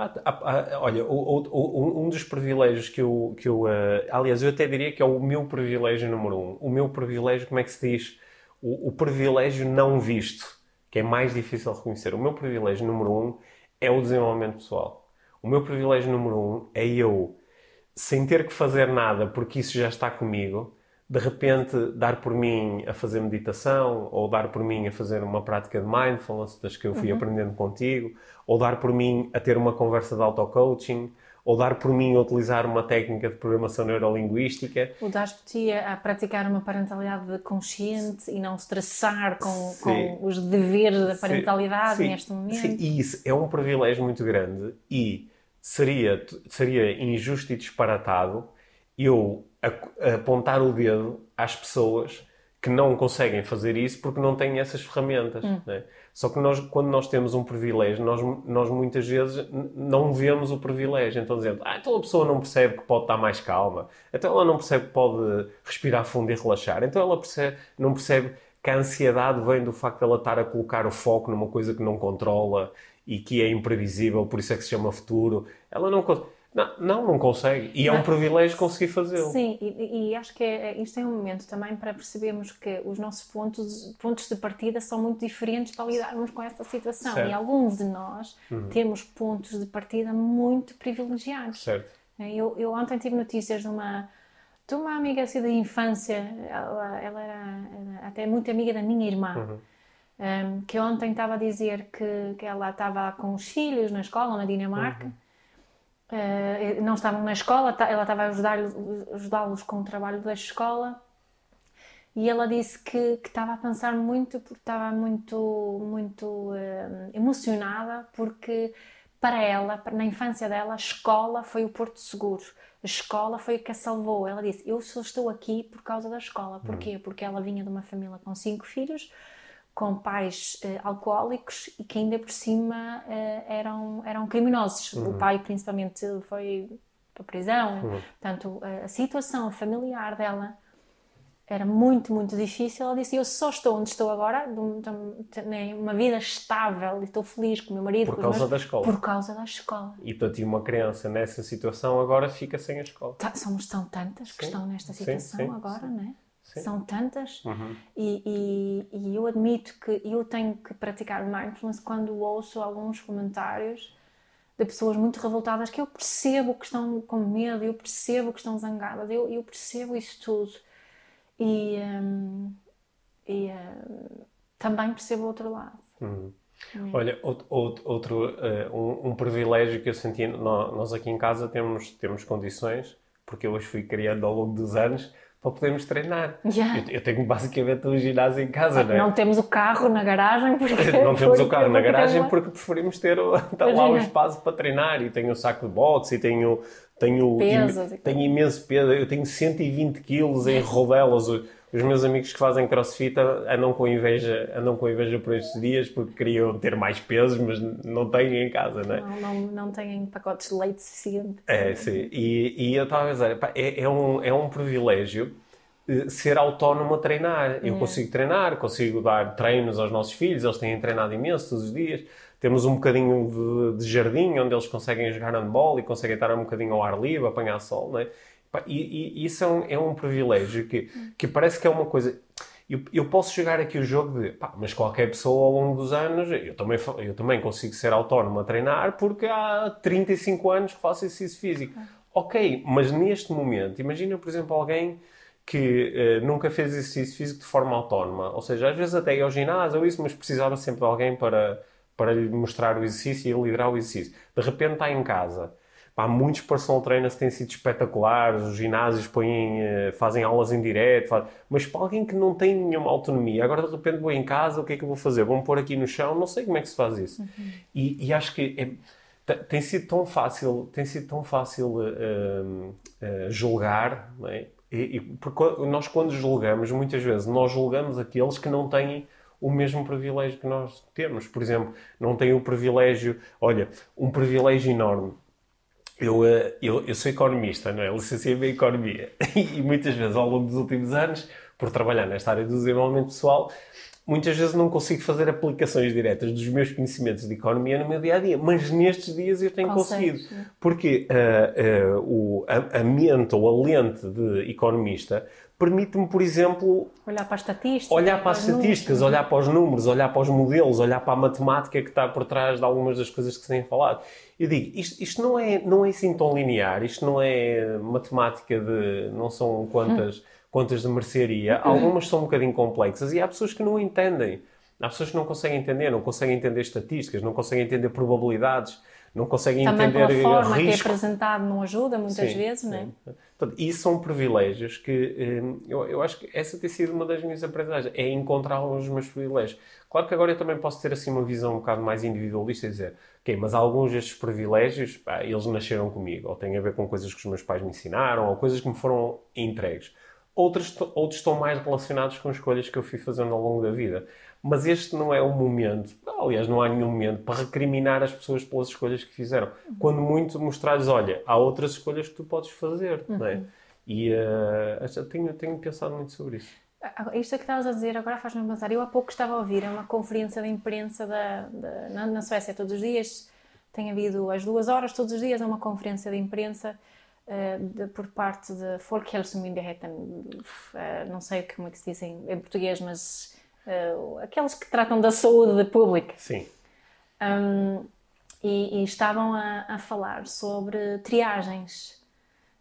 S1: Ah, ah, ah, olha, o, o, um dos privilégios que eu, que eu uh, aliás, eu até diria que é o meu privilégio número um. O meu privilégio, como é que se diz? O, o privilégio não visto, que é mais difícil de reconhecer. O meu privilégio número um é o desenvolvimento pessoal. O meu privilégio número um é eu, sem ter que fazer nada, porque isso já está comigo, de repente dar por mim a fazer meditação, ou dar por mim a fazer uma prática de mindfulness, das que eu fui uhum. aprendendo contigo, ou dar por mim a ter uma conversa de auto-coaching, ou dar por mim a utilizar uma técnica de programação neurolinguística.
S2: Ou dar por ti a, praticar uma parentalidade consciente e não estressar com, com, os deveres da parentalidade Sim. neste momento.
S1: Sim, e isso é um privilégio muito grande e seria, seria injusto e disparatado eu apontar o dedo às pessoas que não conseguem fazer isso porque não têm essas ferramentas. Hum. Né? Só que nós, quando nós temos um privilégio, nós, nós muitas vezes não vemos o privilégio. Então dizendo, ah, então a pessoa não percebe que pode estar mais calma, então ela não percebe que pode respirar fundo e relaxar, então ela percebe, não percebe que a ansiedade vem do facto de ela estar a colocar o foco numa coisa que não controla e que é imprevisível, por isso é que se chama futuro. Ela não consegue não, não, não consegue. E é um privilégio conseguir fazê-lo.
S2: Sim, e, e, acho que é, é, isto é um momento também para percebermos que os nossos pontos, pontos de partida são muito diferentes para lidarmos com esta situação. Certo. E alguns de nós uhum. temos pontos de partida muito privilegiados.
S1: Certo.
S2: Eu, eu ontem tive notícias de uma, de uma amiga assim, da infância, ela, ela era, era, até muito amiga da minha irmã. Uhum. Um, que ontem estava a dizer que, que ela estava com os filhos na escola, na Dinamarca, uhum Uh, não estavam na escola, ela estava a ajudá-los com o trabalho da escola e ela disse que, que estava a pensar muito porque estava muito, muito uh, emocionada porque para ela, na infância dela, a escola foi o porto seguro. A escola foi o que a salvou. Ela disse: Eu só estou aqui por causa da escola. Porquê? Hum. Porque ela vinha de uma família com cinco filhos, com pais uh, alcoólicos e que ainda por cima uh, eram, eram criminosos. Uhum. O pai principalmente foi para a prisão. Uhum. Portanto, a, a situação familiar dela era muito, muito difícil. Ela disse: Eu só estou onde estou agora, uma vida estável e estou feliz com o meu marido.
S1: Por causa
S2: meus...
S1: da escola.
S2: Por causa da escola.
S1: E para ti, uma criança nessa situação agora fica sem a escola.
S2: Tá, somos tão tantas que sim. estão nesta situação sim, sim, agora, não é?
S1: Sim.
S2: São tantas
S1: uhum.
S2: e, e, e, eu admito que eu tenho que praticar mindfulness quando ouço alguns comentários de pessoas muito revoltadas que eu percebo que estão com medo, eu percebo que estão zangadas, eu, eu percebo isso tudo e, um, e um, também percebo o outro lado.
S1: Uhum. Olha, outro, outro uh, um, um, privilégio que eu senti, nós aqui em casa temos, temos condições, porque eu hoje fui criando ao longo dos anos para podermos treinar.
S2: Yeah.
S1: Eu, eu, tenho basicamente um ginásio em casa, não é?
S2: Não temos o carro na garagem porque...
S1: Não temos o carro na garagem porque preferimos ter tá lá o espaço para treinar e tenho o saco de boxe e tenho... Tenho,
S2: Pesos, im,
S1: tenho imenso peso, eu tenho 120 quilos em rodelas. Os meus amigos que fazem crossfit andam com inveja, andam com inveja por estes dias porque queriam ter mais pesos, mas não têm em casa, não é?
S2: Não, não, não têm pacotes de leite suficiente.
S1: É, sim. E, e eu estava a dizer, pá, é, é, um, é um privilégio eh, ser autónomo a treinar. Eu é. consigo treinar, consigo dar treinos aos nossos filhos, eles têm treinado imenso todos os dias. Temos um bocadinho de, de jardim onde eles conseguem jogar handball e conseguem estar um bocadinho ao ar livre, apanhar sol, não é? E, e isso é um, é um privilégio que, que parece que é uma coisa. Eu, eu, posso jogar aqui o jogo de, pá, mas qualquer pessoa ao longo dos anos, eu também, eu também consigo ser autónomo a treinar porque há 35 anos que faço exercício físico. Ok, mas neste momento, imagina, por exemplo, alguém que uh, nunca fez exercício físico de forma autónoma, ou seja, às vezes até ia ao ginásio ou isso, mas precisava sempre de alguém para, para lhe mostrar o exercício e liderar o exercício. De repente está em casa Há muitos personal trainers que têm sido espetaculares, os ginásios põem, eh, fazem aulas em direto, fazem... mas para alguém que não tem nenhuma autonomia, agora de repente vou em casa, o que é que eu vou fazer? Vou-me pôr aqui no chão, não sei como é que se faz isso. Uhum. E, e, acho que é, tem sido tão fácil, tem sido tão fácil uh, uh, julgar, é? e, e, porque nós quando julgamos, muitas vezes nós julgamos aqueles que não têm o mesmo privilégio que nós temos. Por exemplo, não têm o privilégio, olha, um privilégio enorme eu, eh, eu, eu sou economista, não é? Licenciei-me em Economia. E muitas vezes, ao longo dos últimos anos, por trabalhar nesta área do desenvolvimento pessoal, muitas vezes não consigo fazer aplicações diretas dos meus conhecimentos de economia no meu dia a dia, mas nestes dias eu tenho conseguido. Porque uh, uh, o, a, a mente ou a lente de economista permite-me, por exemplo,
S2: olhar para as estatísticas,
S1: olhar para as estatísticas, olhar para os números, olhar para os modelos, olhar para a matemática que está por trás de algumas das coisas que se têm falado. Eu digo, isto, isto não, é, não é assim tão linear, isto não é matemática de. não são quantas, quantas de mercearia. Hum. Algumas são um bocadinho complexas e há pessoas que não entendem. Há pessoas que não conseguem entender, não conseguem entender estatísticas, não conseguem entender probabilidades, não conseguem
S2: Também
S1: entender.
S2: Pela forma risco. que é apresentado não ajuda muitas sim, vezes, sim. não é?
S1: Portanto, isso são privilégios que hum, eu, eu acho que essa tem sido uma das minhas aprendizagens, é encontrar os meus privilégios. Claro que agora eu também posso ter assim uma visão um bocado mais individualista e dizer, ok, mas alguns destes privilégios, pá, eles nasceram comigo, ou têm a ver com coisas que os meus pais me ensinaram, ou coisas que me foram entregues. Outros, outros estão mais relacionados com escolhas que eu fui fazendo ao longo da vida. Mas este não é o momento, aliás, não há nenhum momento para recriminar as pessoas pelas escolhas que fizeram. Quando muito mostrar-lhes, olha, há outras escolhas que tu podes fazer, uhum. não é? E uh, tenho, tenho pensado muito sobre isso.
S2: Isto que estavas a dizer agora faz-me pensar. Eu há pouco estava a ouvir uma conferência de imprensa da, da na, na, Suécia todos os dias. Tem havido as duas horas todos os dias uma conferência de imprensa uh, de, por parte de Folkhälsomyndigheten. Uh, não sei como é que se diz em, em português, mas uh, aqueles que tratam da saúde pública.
S1: Sim.
S2: Um, e, e, estavam a, a, falar sobre triagens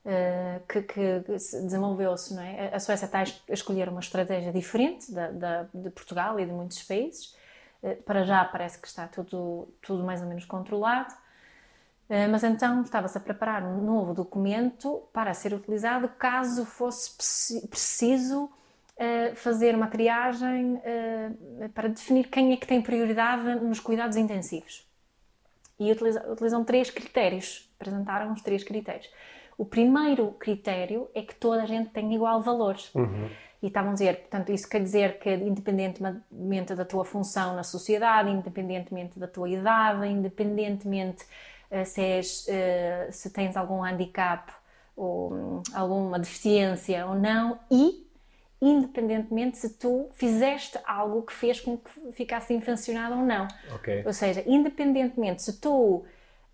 S2: uh, que, que desenvolveu-se, não é? A Suécia está a escolher uma estratégia diferente da, da, de Portugal e de muitos países. Uh, para já parece que está tudo, tudo mais ou menos controlado. Uh, mas então estava-se a preparar um novo documento para ser utilizado caso fosse preciso fazer uma triagem uh, para definir quem é que tem prioridade nos cuidados intensivos. E utilizam, utilizam três critérios, apresentaram os três critérios. O primeiro critério é que toda a gente tem igual valor.
S1: Uhum.
S2: E estavam a dizer, portanto, isso quer dizer que independentemente da tua função na sociedade, independentemente da tua idade, independentemente uh, se, és, uh, se tens algum handicap ou um, alguma deficiência ou não, e independentemente se tu fizeste algo que fez com que ficasse infeccionado ou não.
S1: Ok.
S2: Ou seja, independentemente se tu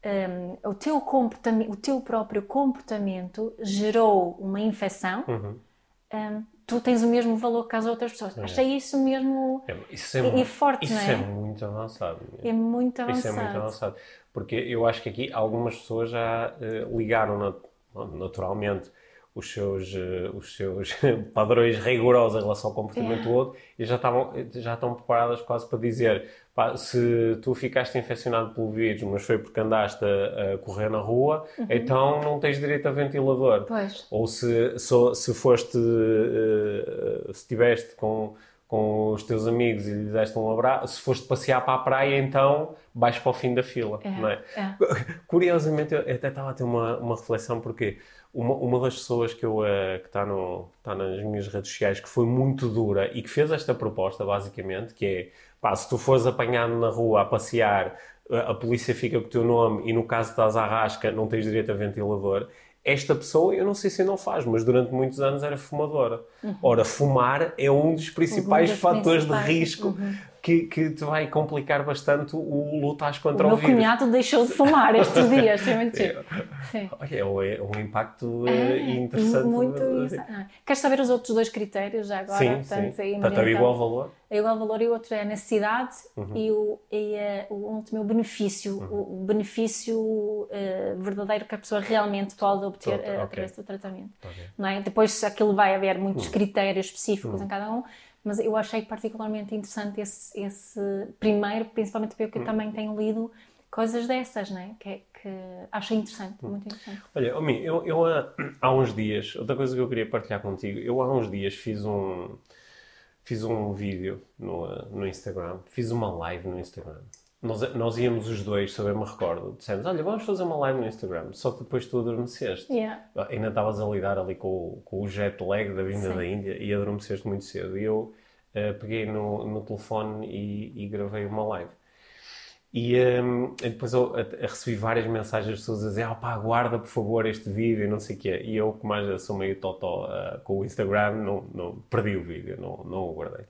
S2: um, o, teu comportamento, o teu próprio comportamento gerou uma infecção,
S1: Uhum.
S2: um, tu tens o mesmo valor que as outras pessoas. Achei isso mesmo.
S1: É, isso é,
S2: E- e
S1: mu-
S2: forte,
S1: isso
S2: não é?
S1: é muito avançado. mesmo.
S2: É muito
S1: Isso é
S2: avançado.
S1: muito avançado. Porque eu acho que aqui algumas pessoas já eh, ligaram nat- naturalmente os seus, eh, os seus padrões rigorosos em relação ao comportamento
S2: É.
S1: do outro e já, estavam, já estão preparadas quase para dizer pá, se tu ficaste infeccionado pelo vírus, mas foi porque andaste a, a correr na rua, então não tens direito a ventilador.
S2: Uhum. Pois.
S1: Ou se, só- se foste, eh, se estiveste com, com os teus amigos e lhes deste um abraço, se foste passear para a praia, então vais para o fim da fila,
S2: É,
S1: não é?
S2: é.
S1: Curiosamente, eu até estava a ter uma, uma reflexão, porque uma, uma das pessoas que eu, eh, que está no, está nas minhas redes sociais, que foi muito dura e que fez esta proposta, basicamente, que é, pá, se tu fores apanhado na rua a passear, a, a polícia fica com o teu nome e no caso estás à rasca, não tens direito a ventilador, esta pessoa, eu não sei se ainda o faz, mas durante muitos anos era fumadora. Ora, fumar é um dos principais
S2: dos
S1: fatores
S2: principais,
S1: de risco que, que te vai complicar bastante o lutar
S2: O
S1: contra o,
S2: meu
S1: vírus.
S2: cunhado deixou de fumar estes dias, é muito giro. Sim.
S1: Olha, é um, é impacto eh, interessante.
S2: Muito isso. Ah, Queres saber os outros dois critérios já agora?
S1: Sim,
S2: Portanto,
S1: sim. Portanto, é igual valor.
S2: É igual valor e o outro é a necessidade
S1: Uhum.
S2: e, o, e o último é o benefício, o, o benefício eh, verdadeiro que a pessoa realmente pode obter eh,
S1: ok.
S2: através do tratamento.
S1: Ok.
S2: Não é? Depois aquilo vai haver
S1: Uhum.
S2: muitos critérios específicos em cada um, mas eu achei particularmente interessante esse, esse primeiro, principalmente porque eu também tenho lido coisas dessas, não é? Que, é- que achei interessante,
S1: Uhum.
S2: muito interessante.
S1: Olha, Omi, eu, eu há, há uns dias, outra coisa que eu queria partilhar contigo, eu há uns dias fiz um, fiz um vídeo no, eh, no Instagram, fiz uma live no Instagram. Nós, nós íamos os dois, se eu bem me recordo, dissemos, olha, vamos fazer uma live no Instagram, só que depois tu adormeceste.
S2: Yeah.
S1: Ainda estavas a lidar ali com, o- com o jet lag da vinda
S2: Sim.
S1: da Índia e adormeceste muito cedo. E eu eh, peguei no, no telefone e, e gravei uma live. E hum, e depois eu a- a recebi várias mensagens de pessoas a dizer ah, pá, aguarda por favor este vídeo e não sei o quê. E eu, como mais sou meio totó ah, com o Instagram, não, não, perdi o vídeo, não, não o guardei.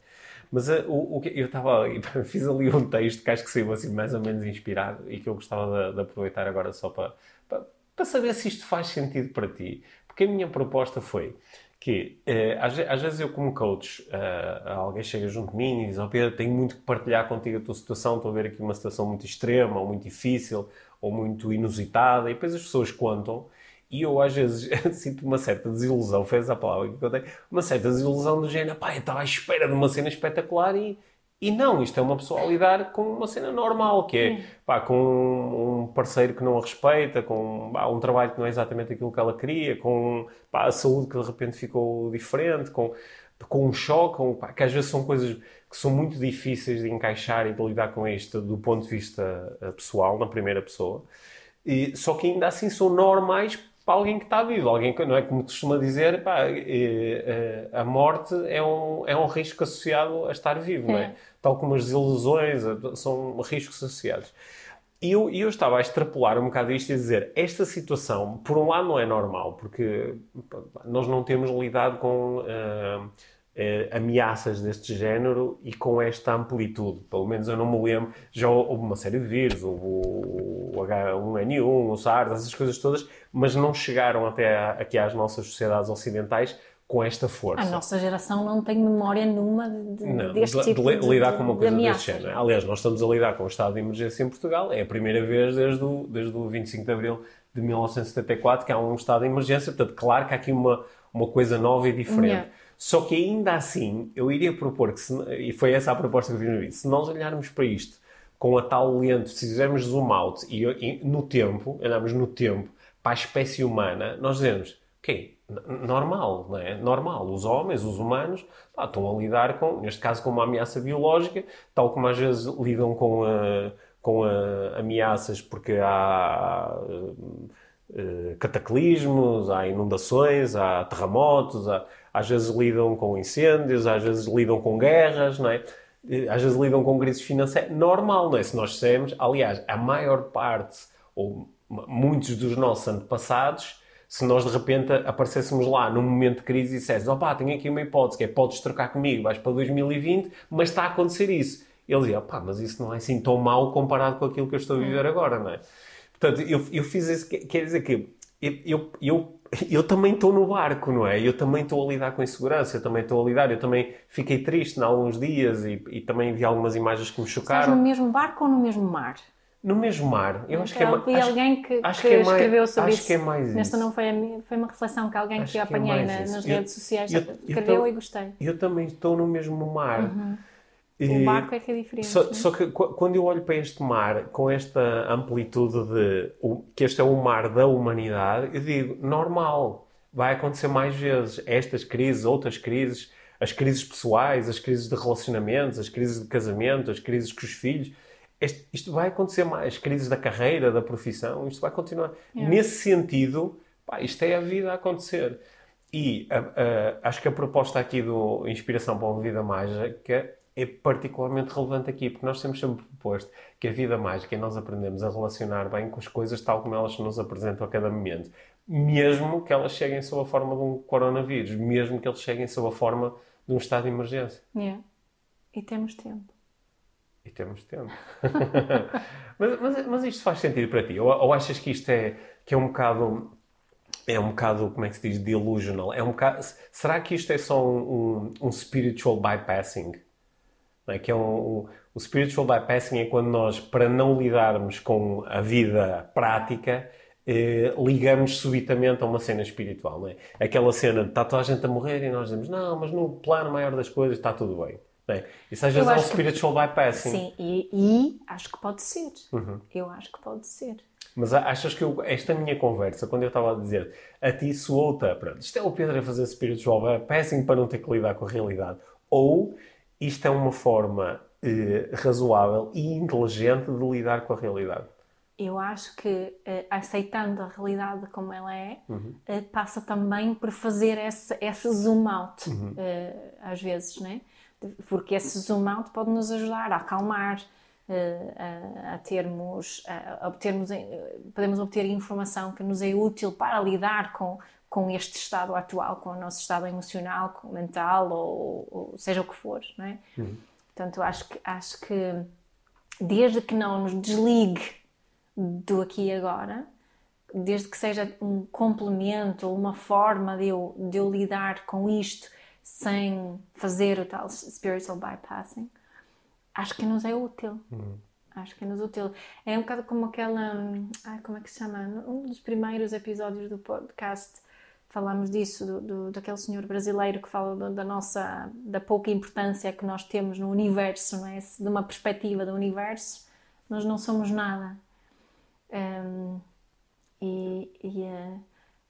S1: Mas ah, o, o que eu estava fiz ali um texto que acho que saiu assim mais ou menos inspirado e que eu gostava de, de aproveitar agora só para, para, para saber se isto faz sentido para ti. Porque a minha proposta foi que eh, às, às vezes eu como coach, eh, alguém chega junto de mim e diz, oh Pedro, tenho muito que partilhar contigo a tua situação, estou a ver aqui uma situação muito extrema, ou muito difícil, ou muito inusitada, e depois as pessoas contam, e eu às vezes sinto uma certa desilusão, foi essa a palavra que eu tenho, uma certa desilusão do género, pá, eu estava à espera de uma cena espetacular e, e não, isto é uma pessoa a lidar com uma cena normal, que é pá, com um parceiro que não a respeita, com pá, um trabalho que não é exatamente aquilo que ela queria, com pá, a saúde que de repente ficou diferente, com, com um choque, com, pá, que às vezes são coisas que são muito difíceis de encaixar e de lidar com isto do ponto de vista eh, pessoal, na primeira pessoa. E, só que ainda assim são normais para alguém que está vivo. Alguém que, não é como costuma dizer, pá, eh, eh, a morte é um, é um risco associado a estar vivo, não é? Tal como as desilusões, eh, são riscos associados. E eu, eu estava a extrapolar um bocado isto e a dizer, esta situação, por um lado, não é normal, porque nós não temos lidado com ah, eh, ameaças deste género e com esta amplitude. Pelo menos eu não me lembro. Já houve uma série de vírus, houve o, o H1N1, o SARS, essas coisas todas, mas não chegaram até aqui às nossas sociedades ocidentais com esta força.
S2: A nossa geração não tem memória nenhuma de,
S1: Não,
S2: deste
S1: de,
S2: tipo
S1: de
S2: de,
S1: lidar com uma coisa deste género. Aliás, nós estamos a lidar com o estado de emergência em Portugal. É a primeira vez desde o, desde o 25 de abril de 1974 que há um estado de emergência. Portanto, claro que há aqui uma, uma coisa nova e diferente.
S2: Yeah.
S1: Só que ainda assim, eu iria propor que, se, e foi essa a proposta que eu fiz no vídeo, se nós olharmos para isto com a tal lente, se fizermos zoom out e, e no tempo, olharmos no tempo para a espécie humana, nós dizemos, ok, normal, não é? Normal. Os homens, os humanos, pá, estão a lidar com, neste caso, com uma ameaça biológica, tal como às vezes lidam com, a- com a- ameaças porque há eh, cataclismos, há inundações, há terremotos, há- às vezes lidam com incêndios, às vezes lidam com guerras, não é? Às vezes lidam com crises financeiras. Normal, não é? Se nós dissermos, aliás, a maior parte, ou muitos dos nossos antepassados, se nós de repente aparecêssemos lá num momento de crise e dissesse opá, tenho aqui uma hipótese, que é podes trocar comigo, vais para 2020, mas está a acontecer isso. Ele dizia, opá, mas isso não é assim tão mau comparado com aquilo que eu estou a viver agora, não é? Portanto, eu, eu fiz isso, quer dizer que eu, eu, eu, eu também estou no barco, não é? Eu também estou a lidar com insegurança, eu também estou a lidar, eu também fiquei triste em alguns dias e, e também vi algumas imagens que me chocaram. Estás
S2: no mesmo barco ou no mesmo mar?
S1: No mesmo mar. Eu acho que é
S2: mais. Vi alguém que, acho que, que é escreveu mais, sobre
S1: acho
S2: isso.
S1: Que é mais isso.
S2: Nesta não foi, a minha, foi uma reflexão que alguém acho que eu é apanhei é na, nas eu, redes sociais eu, escreveu eu, e gostei.
S1: Eu também estou no mesmo mar.
S2: Uhum. O barco é que é diferente.
S1: Só, só, que quando eu olho para este mar com esta amplitude de que este é o mar da humanidade, eu digo, normal, vai acontecer mais vezes. Estas crises, outras crises, as crises pessoais, as crises de relacionamentos, as crises de casamento, as crises com os filhos este, isto vai acontecer mais, as crises da carreira, da profissão, isto vai continuar. É. Nesse sentido, pá, isto é a vida a acontecer. E acho que a proposta aqui do Inspiração para uma Vida Mágica é particularmente relevante aqui, porque nós temos sempre proposto que a vida mágica é nós aprendemos a relacionar bem com as coisas tal como elas nos apresentam a cada momento. Mesmo que elas cheguem sob a forma de um coronavírus, mesmo que eles cheguem sob a forma de um estado de emergência.
S2: Yeah. E temos tempo.
S1: E temos tempo. mas, mas, mas, isto faz sentido para ti? Ou, ou, achas que isto é, que é um bocado... É um bocado, como é que se diz, delusional? É um bocado, será que isto é só um, um, um spiritual bypassing? É? Que é um, um, o spiritual bypassing é quando nós, para não lidarmos com a vida prática, eh, ligamos subitamente a uma cena espiritual. Não é? Aquela cena de está toda a gente a morrer e nós dizemos, não, mas no plano maior das coisas está tudo bem. Bem, isso às vezes é um spiritual que... bypassing.
S2: Sim, e, e, acho que pode ser. Uhum. Eu acho que pode ser.
S1: Mas achas que eu, esta minha conversa, quando eu estava a dizer a ti soou-te, isto é o Pedro a fazer spiritual bypassing para não ter que lidar com a realidade, ou isto é uma forma eh, razoável e inteligente de lidar com a realidade?
S2: Eu acho que eh, aceitando a realidade como ela é, uhum. eh, passa também por fazer esse, esse zoom out, uhum. Eh, às vezes, né? porque esse zoom out pode nos ajudar a acalmar, eh, a, a, termos, a obtermos, eh, podemos obter informação que nos é útil para lidar com, com este estado atual, com o nosso estado emocional, mental ou, ou seja o que for, não é? Uhum. Portanto, acho que, acho que desde que não nos desligue do aqui e agora, desde que seja um complemento, uma forma de eu, de eu lidar com isto sem fazer o tal spiritual bypassing, acho que nos é útil. Uhum. Acho que é nos útil. É um bocado como aquela. Ai, como é que se chama? Um dos primeiros episódios do podcast falámos disso, do, do, daquele senhor brasileiro que fala do, da nossa. da pouca importância que nós temos no universo, não é? De uma perspectiva do universo, nós não somos nada. Um, e. e uh,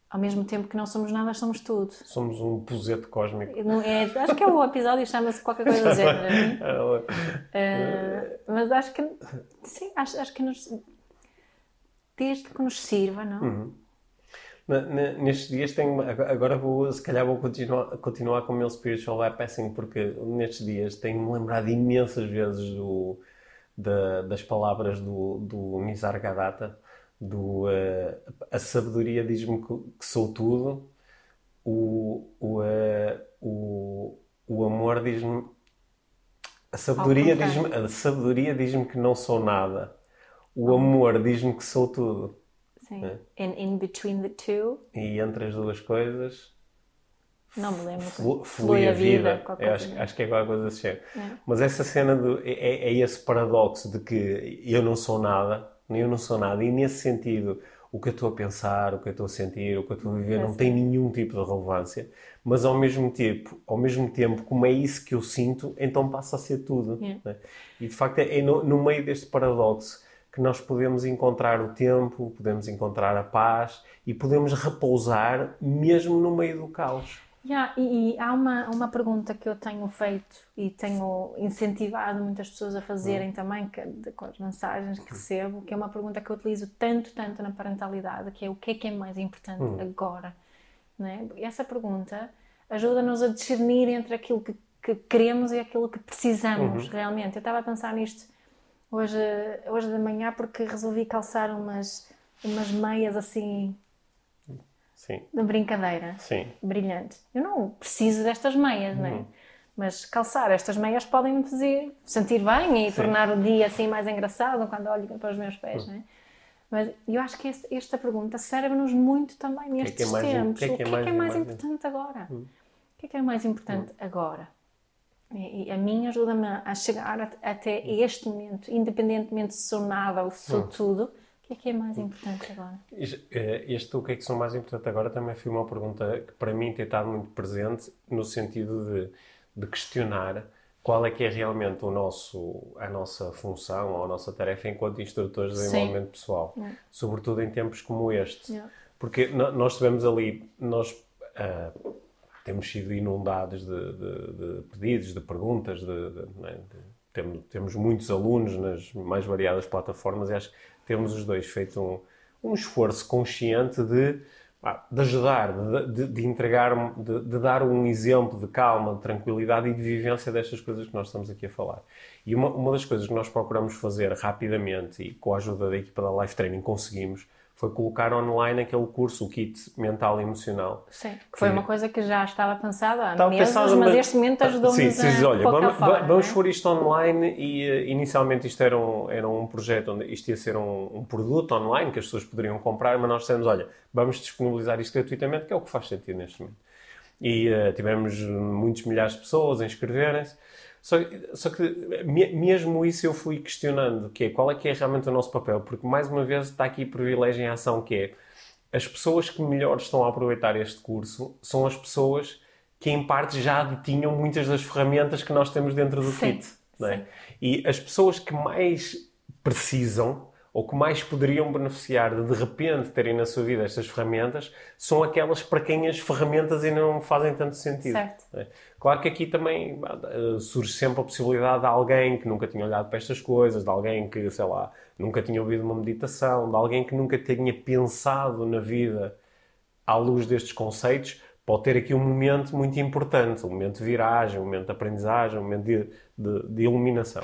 S2: ao mesmo tempo que não somos nada, somos tudo.
S1: Somos um posete cósmico.
S2: É, acho que é o episódio, chama-se qualquer coisa do género. uh, mas acho que, sim, acho, acho que nos, desde que nos sirva, não? Uhum.
S1: Nestes dias tenho, agora vou, se calhar vou continuar, continuar com o meu spiritual bypassing, porque nestes dias tenho-me lembrado imensas vezes do, da, das palavras do, do Nisargadatta, do uh, a sabedoria diz-me que, que, sou tudo, o, o, uh, o, o amor diz-me a sabedoria diz-me a sabedoria diz-me que não sou nada. O amor diz-me que sou tudo.
S2: Sim. É? And in between the two.
S1: E entre as duas coisas.
S2: Não me lembro.
S1: Flui, flui a vida. vida é, acho, acho, que é qualquer coisa assim. É. Mas essa cena do, é, é, é esse paradoxo de que eu não sou nada eu não sou nada. E nesse sentido, o que eu estou a pensar, o que eu estou a sentir, o que eu estou a viver não tem nenhum tipo de relevância, mas ao mesmo tempo, ao mesmo tempo, como é isso que eu sinto, então passa a ser tudo. Yeah. Né? E de facto é, é no, no, meio deste paradoxo que nós podemos encontrar o tempo, podemos encontrar a paz e podemos repousar mesmo no meio do caos.
S2: Yeah, e, e, há uma, uma pergunta que eu tenho feito e tenho incentivado muitas pessoas a fazerem uhum. também que, de, com as mensagens que recebo, que é uma pergunta que eu utilizo tanto, tanto na parentalidade, que é o que é que é mais importante uhum. agora? Né? E essa pergunta ajuda-nos a discernir entre aquilo que, que, queremos e aquilo que precisamos uhum. realmente. Eu estava a pensar nisto hoje, hoje de manhã porque resolvi calçar umas, umas meias assim
S1: Sim.
S2: de brincadeira,
S1: Sim.
S2: brilhante. Eu não preciso destas meias, é?
S1: Uhum.
S2: Mas calçar estas meias podem me fazer sentir bem e tornar o dia assim mais engraçado quando olho para os meus pés,
S1: Uhum.
S2: não é? Mas eu acho que este- esta pergunta serve-nos muito também
S1: que é
S2: nestes tempos.
S1: o que é que é
S2: é, é mais- importante agora? O que é que é mais importante agora? E, a mim ajuda-me a chegar at- até este momento, independentemente se sou nada ou se sou tudo, o que é que é mais importante agora?
S1: Eh, Este o que é que são mais importante agora também foi uma pergunta que para mim tem estado muito presente no sentido de, de questionar qual é que é realmente o nosso, a nossa função ou a nossa tarefa enquanto instrutores de
S2: Sim.
S1: desenvolvimento pessoal, sobretudo em tempos como este.
S2: Yeah.
S1: Porque nós tivemos ali, nós ah, temos sido inundados de, de- de pedidos, de perguntas, de, é? Temos, temos muitos alunos nas mais variadas plataformas e acho que temos os dois feito um, um esforço consciente de, de ajudar, de, entregar, de, de dar um exemplo de calma, de tranquilidade e de vivência destas coisas que nós estamos aqui a falar. E uma, uma das coisas que nós procuramos fazer rapidamente e com a ajuda da equipa da Life Training conseguimos foi colocar online aquele curso, o kit mental e emocional.
S2: Sim, que foi
S1: Que-
S2: uma coisa que já estava pensada há
S1: Estava
S2: meses,
S1: pensado,
S2: mas este momento ajudou-nos
S1: sim,
S2: a
S1: sim, sim, olha, vamos,
S2: fora,
S1: vamos
S2: é?
S1: pôr isto online e eh, inicialmente isto era um, era um projeto onde isto ia ser um, um produto online que as pessoas poderiam comprar, mas nós dissemos, olha, vamos disponibilizar isto gratuitamente, que é o que faz sentido neste momento. E eh, tivemos muitos milhares de pessoas a inscreverem-se. Só, só que me- mesmo isso eu fui questionando, que é qual é que é realmente o nosso papel, porque mais uma vez está aqui privilégio em ação, que é as pessoas que melhor estão a aproveitar este curso são as pessoas que em parte já detinham muitas das ferramentas que nós temos dentro do
S2: Sim,
S1: kit. é? E as pessoas que mais precisam ou que mais poderiam beneficiar de de repente terem na sua vida estas ferramentas são aquelas para quem as ferramentas ainda não fazem tanto sentido. É? Claro que aqui também ah, surge sempre a possibilidade de alguém que nunca tinha olhado para estas coisas, de alguém que, sei lá, nunca tinha ouvido uma meditação, de alguém que nunca tinha pensado na vida à luz destes conceitos, pode ter aqui um momento muito importante, um momento de viragem, um momento de aprendizagem, um momento de, de, de iluminação.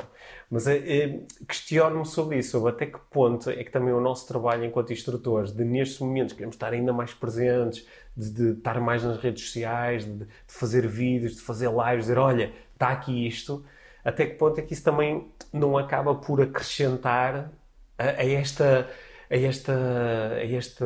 S1: Mas eh, eh, questiono-me sobre isso, sobre até que ponto é que também o nosso trabalho enquanto instrutores, de nestes momentos queremos estar ainda mais presentes, de, de estar mais nas redes sociais, de, de fazer vídeos, de fazer lives, dizer, olha, está aqui isto, até que ponto é que isso também não acaba por acrescentar a, a esta a esta, a esta,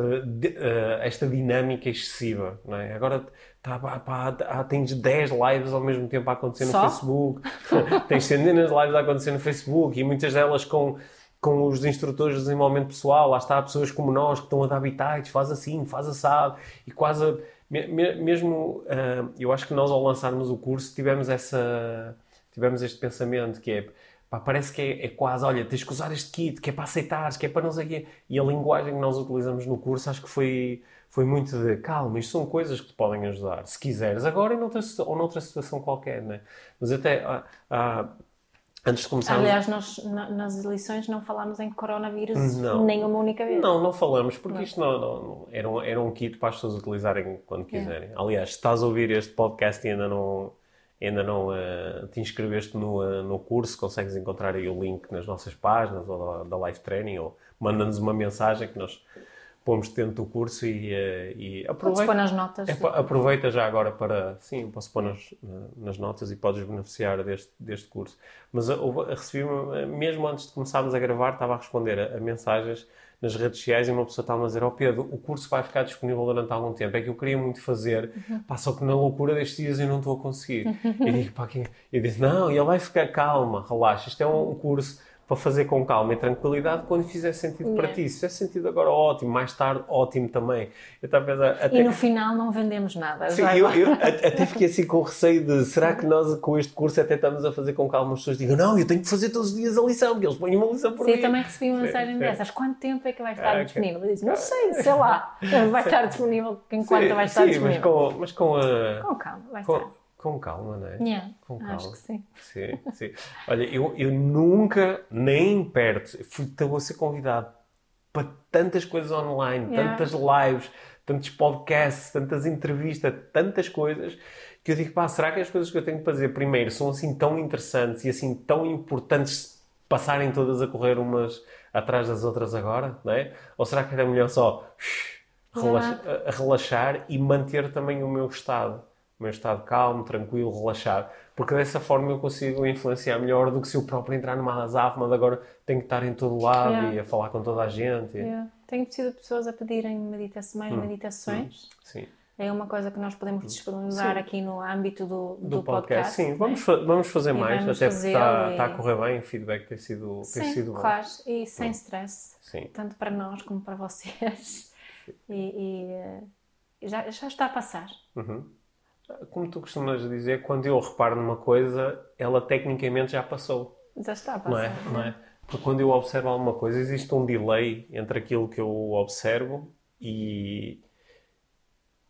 S1: a esta dinâmica excessiva. Não é? Agora tá, pá, pá, há- tens 10 lives ao mesmo tempo a acontecer no
S2: Só?
S1: Facebook, tens centenas de lives a acontecer no Facebook e muitas delas com, com os instrutores de desenvolvimento pessoal. Lá está pessoas como nós que estão a dar habitats, faz assim, faz assado e quase. a- me- me- mesmo, ah, eu acho que nós ao lançarmos o curso tivemos essa tivemos este pensamento que é pá, parece que é, é quase, olha, tens que usar este kit, que é para aceitares, que é para não sei o quê. E a linguagem que nós utilizamos no curso acho que foi, foi muito de calma, isto são coisas que te podem ajudar, se quiseres, agora e noutra, ou noutra situação qualquer, né? Mas até, ah, ah, antes de começarmos...
S2: Aliás, nós na- nas eleições não falámos em coronavírus
S1: Não.
S2: nem uma única vez.
S1: Não, não falamos, porque isto não, não- não- era, um, era um kit para as pessoas utilizarem quando quiserem. Aliás, se estás a ouvir este podcast e ainda não, ainda não eh, te inscreveste no, eh, no curso, consegues encontrar aí o link nas nossas páginas ou da, da Live Training ou manda-nos uma mensagem que nós pomos dentro do curso e, eh, e
S2: Podes
S1: aproveita.
S2: pôr nas notas.
S1: É, aproveita já agora para. Sim, posso pôr nas, nas notas e podes beneficiar deste, deste curso. Mas recebi, mesmo antes de começarmos a gravar, estava a responder a, a mensagens nas redes sociais e uma pessoa estava a dizer: Ó Pedro, o curso vai ficar disponível durante algum tempo. É que eu queria muito fazer, pá, só que na loucura destes dias eu não estou a conseguir. E digo, pá, quem... eu disse: Não, ele vai ficar calma, relaxa. Isto é um curso para fazer com calma e tranquilidade quando fizer sentido para
S2: Yeah.
S1: ti. Se fizer sentido agora, ótimo. Mais tarde, ótimo também. Eu estava a pensar, até
S2: E no final não vendemos nada.
S1: Sim, eu, eu até fiquei assim com receio de será que nós com este curso até estamos a fazer com que algumas pessoas digam não, eu tenho que fazer todos os dias a lição, porque eles põem uma lição por
S2: Sim,
S1: dia.
S2: eu também recebi uma mensagem dessas. Quanto tempo é que vai estar
S1: Ah,
S2: disponível? Eu disse, não sei, sei lá. Vai estar disponível enquanto
S1: Sim,
S2: vai estar
S1: sim,
S2: disponível.
S1: mas com, mas com, a,
S2: Com calma, vai
S1: com,
S2: estar.
S1: Com calma, não é?
S2: Yeah,
S1: com
S2: Acho
S1: calma.
S2: que sim.
S1: Sim, sim. Olha, eu, eu nunca, nem perto, fui estou a ser convidado para tantas coisas online,
S2: Yeah.
S1: tantas lives, tantos podcasts, tantas entrevistas, tantas coisas, que eu digo, pá, será que as coisas que eu tenho que fazer primeiro são assim tão interessantes e assim tão importantes passarem todas a correr umas atrás das outras agora, não é? Ou será que era melhor só relaxa, a relaxar e manter também o meu estado. Meu estado calmo, tranquilo, relaxado. Porque dessa forma eu consigo influenciar melhor do que se eu próprio entrar numa azáfama de agora tenho que estar em todo lado yeah. e a falar com toda a gente.
S2: Yeah. Tenho tido pessoas a pedirem meditação, mais hum. meditações. Hum.
S1: Sim.
S2: É uma coisa que nós podemos disponibilizar Sim. aqui no âmbito do, do, do podcast.
S1: Sim, vamos, fa vamos fazer e mais, vamos até porque está, e... está, a correr bem, o feedback tem sido, tem
S2: Sim,
S1: sido
S2: claro, bom. e sem stress, Sim. tanto para nós como para vocês. E, e, já, já está a passar.
S1: Uhum. Como tu costumas dizer, quando eu reparo numa coisa, ela tecnicamente já passou.
S2: Já está a passar.
S1: Não é? Não é? Porque quando eu observo alguma coisa, existe um delay entre aquilo que eu observo e,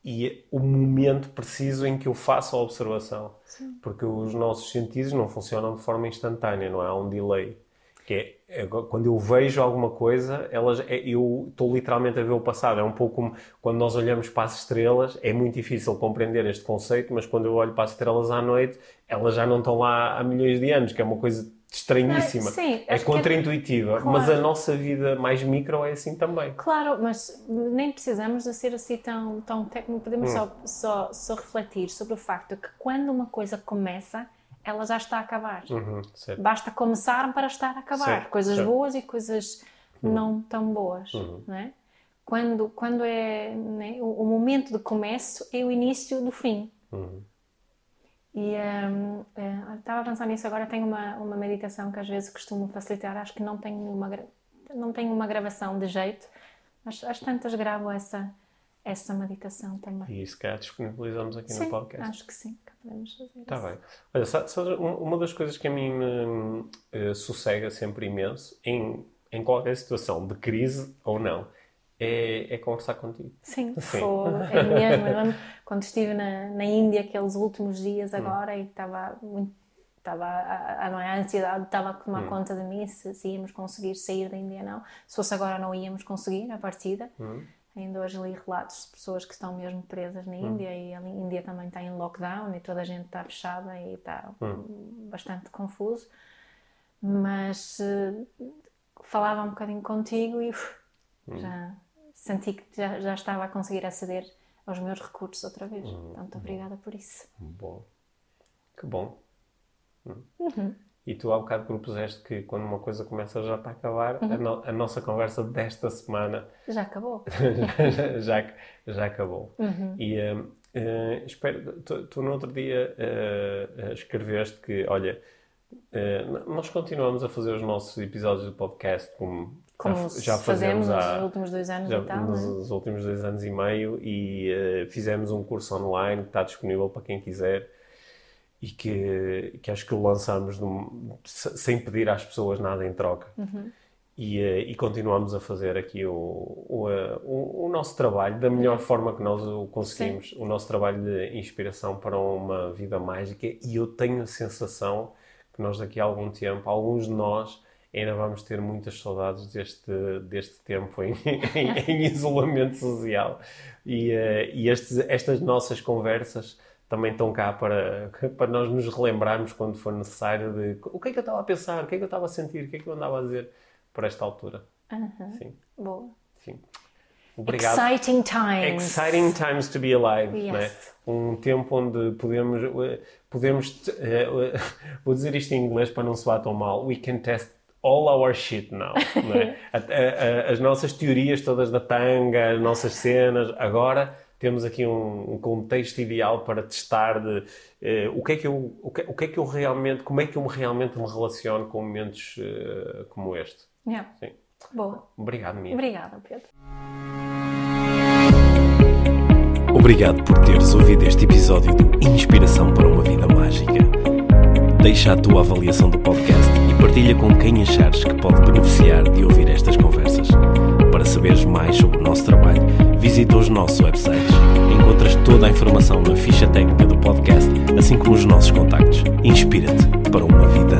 S1: e o momento preciso em que eu faço a observação. Sim. Porque os nossos sentidos não funcionam de forma instantânea, não é? Há um delay. Que é, é quando eu vejo alguma coisa, elas, é, eu estou literalmente a ver o passado. É um pouco como quando nós olhamos para as estrelas, é muito difícil compreender este conceito, mas quando eu olho para as estrelas à noite, elas já não estão lá há milhões de anos, que é uma coisa estranhíssima.
S2: Sim,
S1: é contraintuitiva, é... Claro. mas a nossa vida mais micro é assim também.
S2: Claro, mas nem precisamos de ser assim tão, tão técnico, podemos hum. só, só, só refletir sobre o facto que quando uma coisa começa, ela já está a acabar.
S1: Uhum,
S2: Basta começar para estar a acabar. Certo, coisas certo. boas e coisas uhum. não tão boas, uhum. não é? Quando, quando é né, o, o, momento de começo é o início do fim.
S1: Uhum.
S2: E um, é, estava a pensar nisso agora. Tenho uma, uma meditação que às vezes costumo facilitar. Acho que não tenho uma, não tenho uma gravação de jeito, mas às tantas gravo essa, essa meditação também.
S1: E isso cá disponibilizamos aqui
S2: sim,
S1: no podcast.
S2: Acho que sim, que podemos fazer.
S1: Está bem. Olha, sabe, uma das coisas que a mim me uh, sossega sempre imenso, em, em qualquer situação de crise ou não, é, é conversar contigo.
S2: Sim, Sim. Foi, é mesmo. Eu lembro quando estive na, na Índia, aqueles últimos dias hum. agora, hum. e estava muito. Estava, a, a, a, a ansiedade estava a tomar hum. conta de mim se, se, íamos conseguir sair da Índia não. Se fosse agora, não íamos conseguir a partida.
S1: Hum.
S2: Ainda hoje li relatos de pessoas que estão mesmo presas na hum. Índia e a Índia também está em lockdown e toda a gente está fechada e está
S1: hum.
S2: bastante confuso. Mas uh, falava um bocadinho contigo e uf, já senti que já, já estava a conseguir aceder aos meus recursos outra vez. Uhum. Portanto, obrigada por isso.
S1: Bom. Que bom.
S2: Hum. Uhum.
S1: E tu há bocado propuseste que quando uma coisa começa já está a acabar. Uhum. A, no, a, nossa conversa desta semana...
S2: Já acabou.
S1: já, já, já, acabou.
S2: Uhum.
S1: E uh, uh, espero... Tu, tu, no outro dia uh, escreveste que, olha, nós continuamos a fazer os nossos episódios do podcast como
S2: como já, fazemos há, nos últimos dois anos
S1: já,
S2: e tal,
S1: nos
S2: é?
S1: últimos dois anos e meio e uh, fizemos um curso online que está disponível para quem quiser e que, que acho que o lançamos num, sem pedir às pessoas nada em troca.
S2: Uhum.
S1: E, uh, e, continuamos a fazer aqui o, o, uh, o, o, nosso trabalho da melhor forma que nós o conseguimos, Sim. o nosso trabalho de inspiração para uma vida mágica. E eu tenho a sensação que nós, daqui a algum tempo, alguns de nós, ainda vamos ter muitas saudades deste, deste tempo em, em, em isolamento social. E, uh, e estes, estas nossas conversas também estão cá para, para nós nos relembrarmos quando for necessário de o que é que eu estava a pensar, o que é que eu estava a sentir, o que é que eu andava a dizer por esta altura.
S2: Uhum.
S1: Sim.
S2: Boa.
S1: Sim. Obrigado.
S2: Exciting times.
S1: Exciting times to be alive.
S2: Yes.
S1: Né? Um tempo onde podemos, eh, podemos uh, vou dizer isto em inglês para não soar tão mal. We can test all our shit now. É? as nossas teorias todas da tanga, as nossas cenas, agora temos aqui um, um contexto ideal para testar de uh, o que é que eu o que, o que, é que eu realmente como é que eu realmente me relaciono com momentos uh, como este.
S2: Yeah.
S1: Sim.
S2: Boa.
S1: Obrigado, Mia.
S2: Obrigada, Pedro.
S3: Obrigado por teres ouvido este episódio de Inspiração para uma Vida Mágica. Deixa a tua avaliação do podcast e partilha com quem achares que pode beneficiar de ouvir estas conversas. Para saberes mais sobre o nosso trabalho, visita os nossos websites. Encontras toda a informação na ficha técnica do podcast, assim como os nossos contactos. Inspira-te para uma vida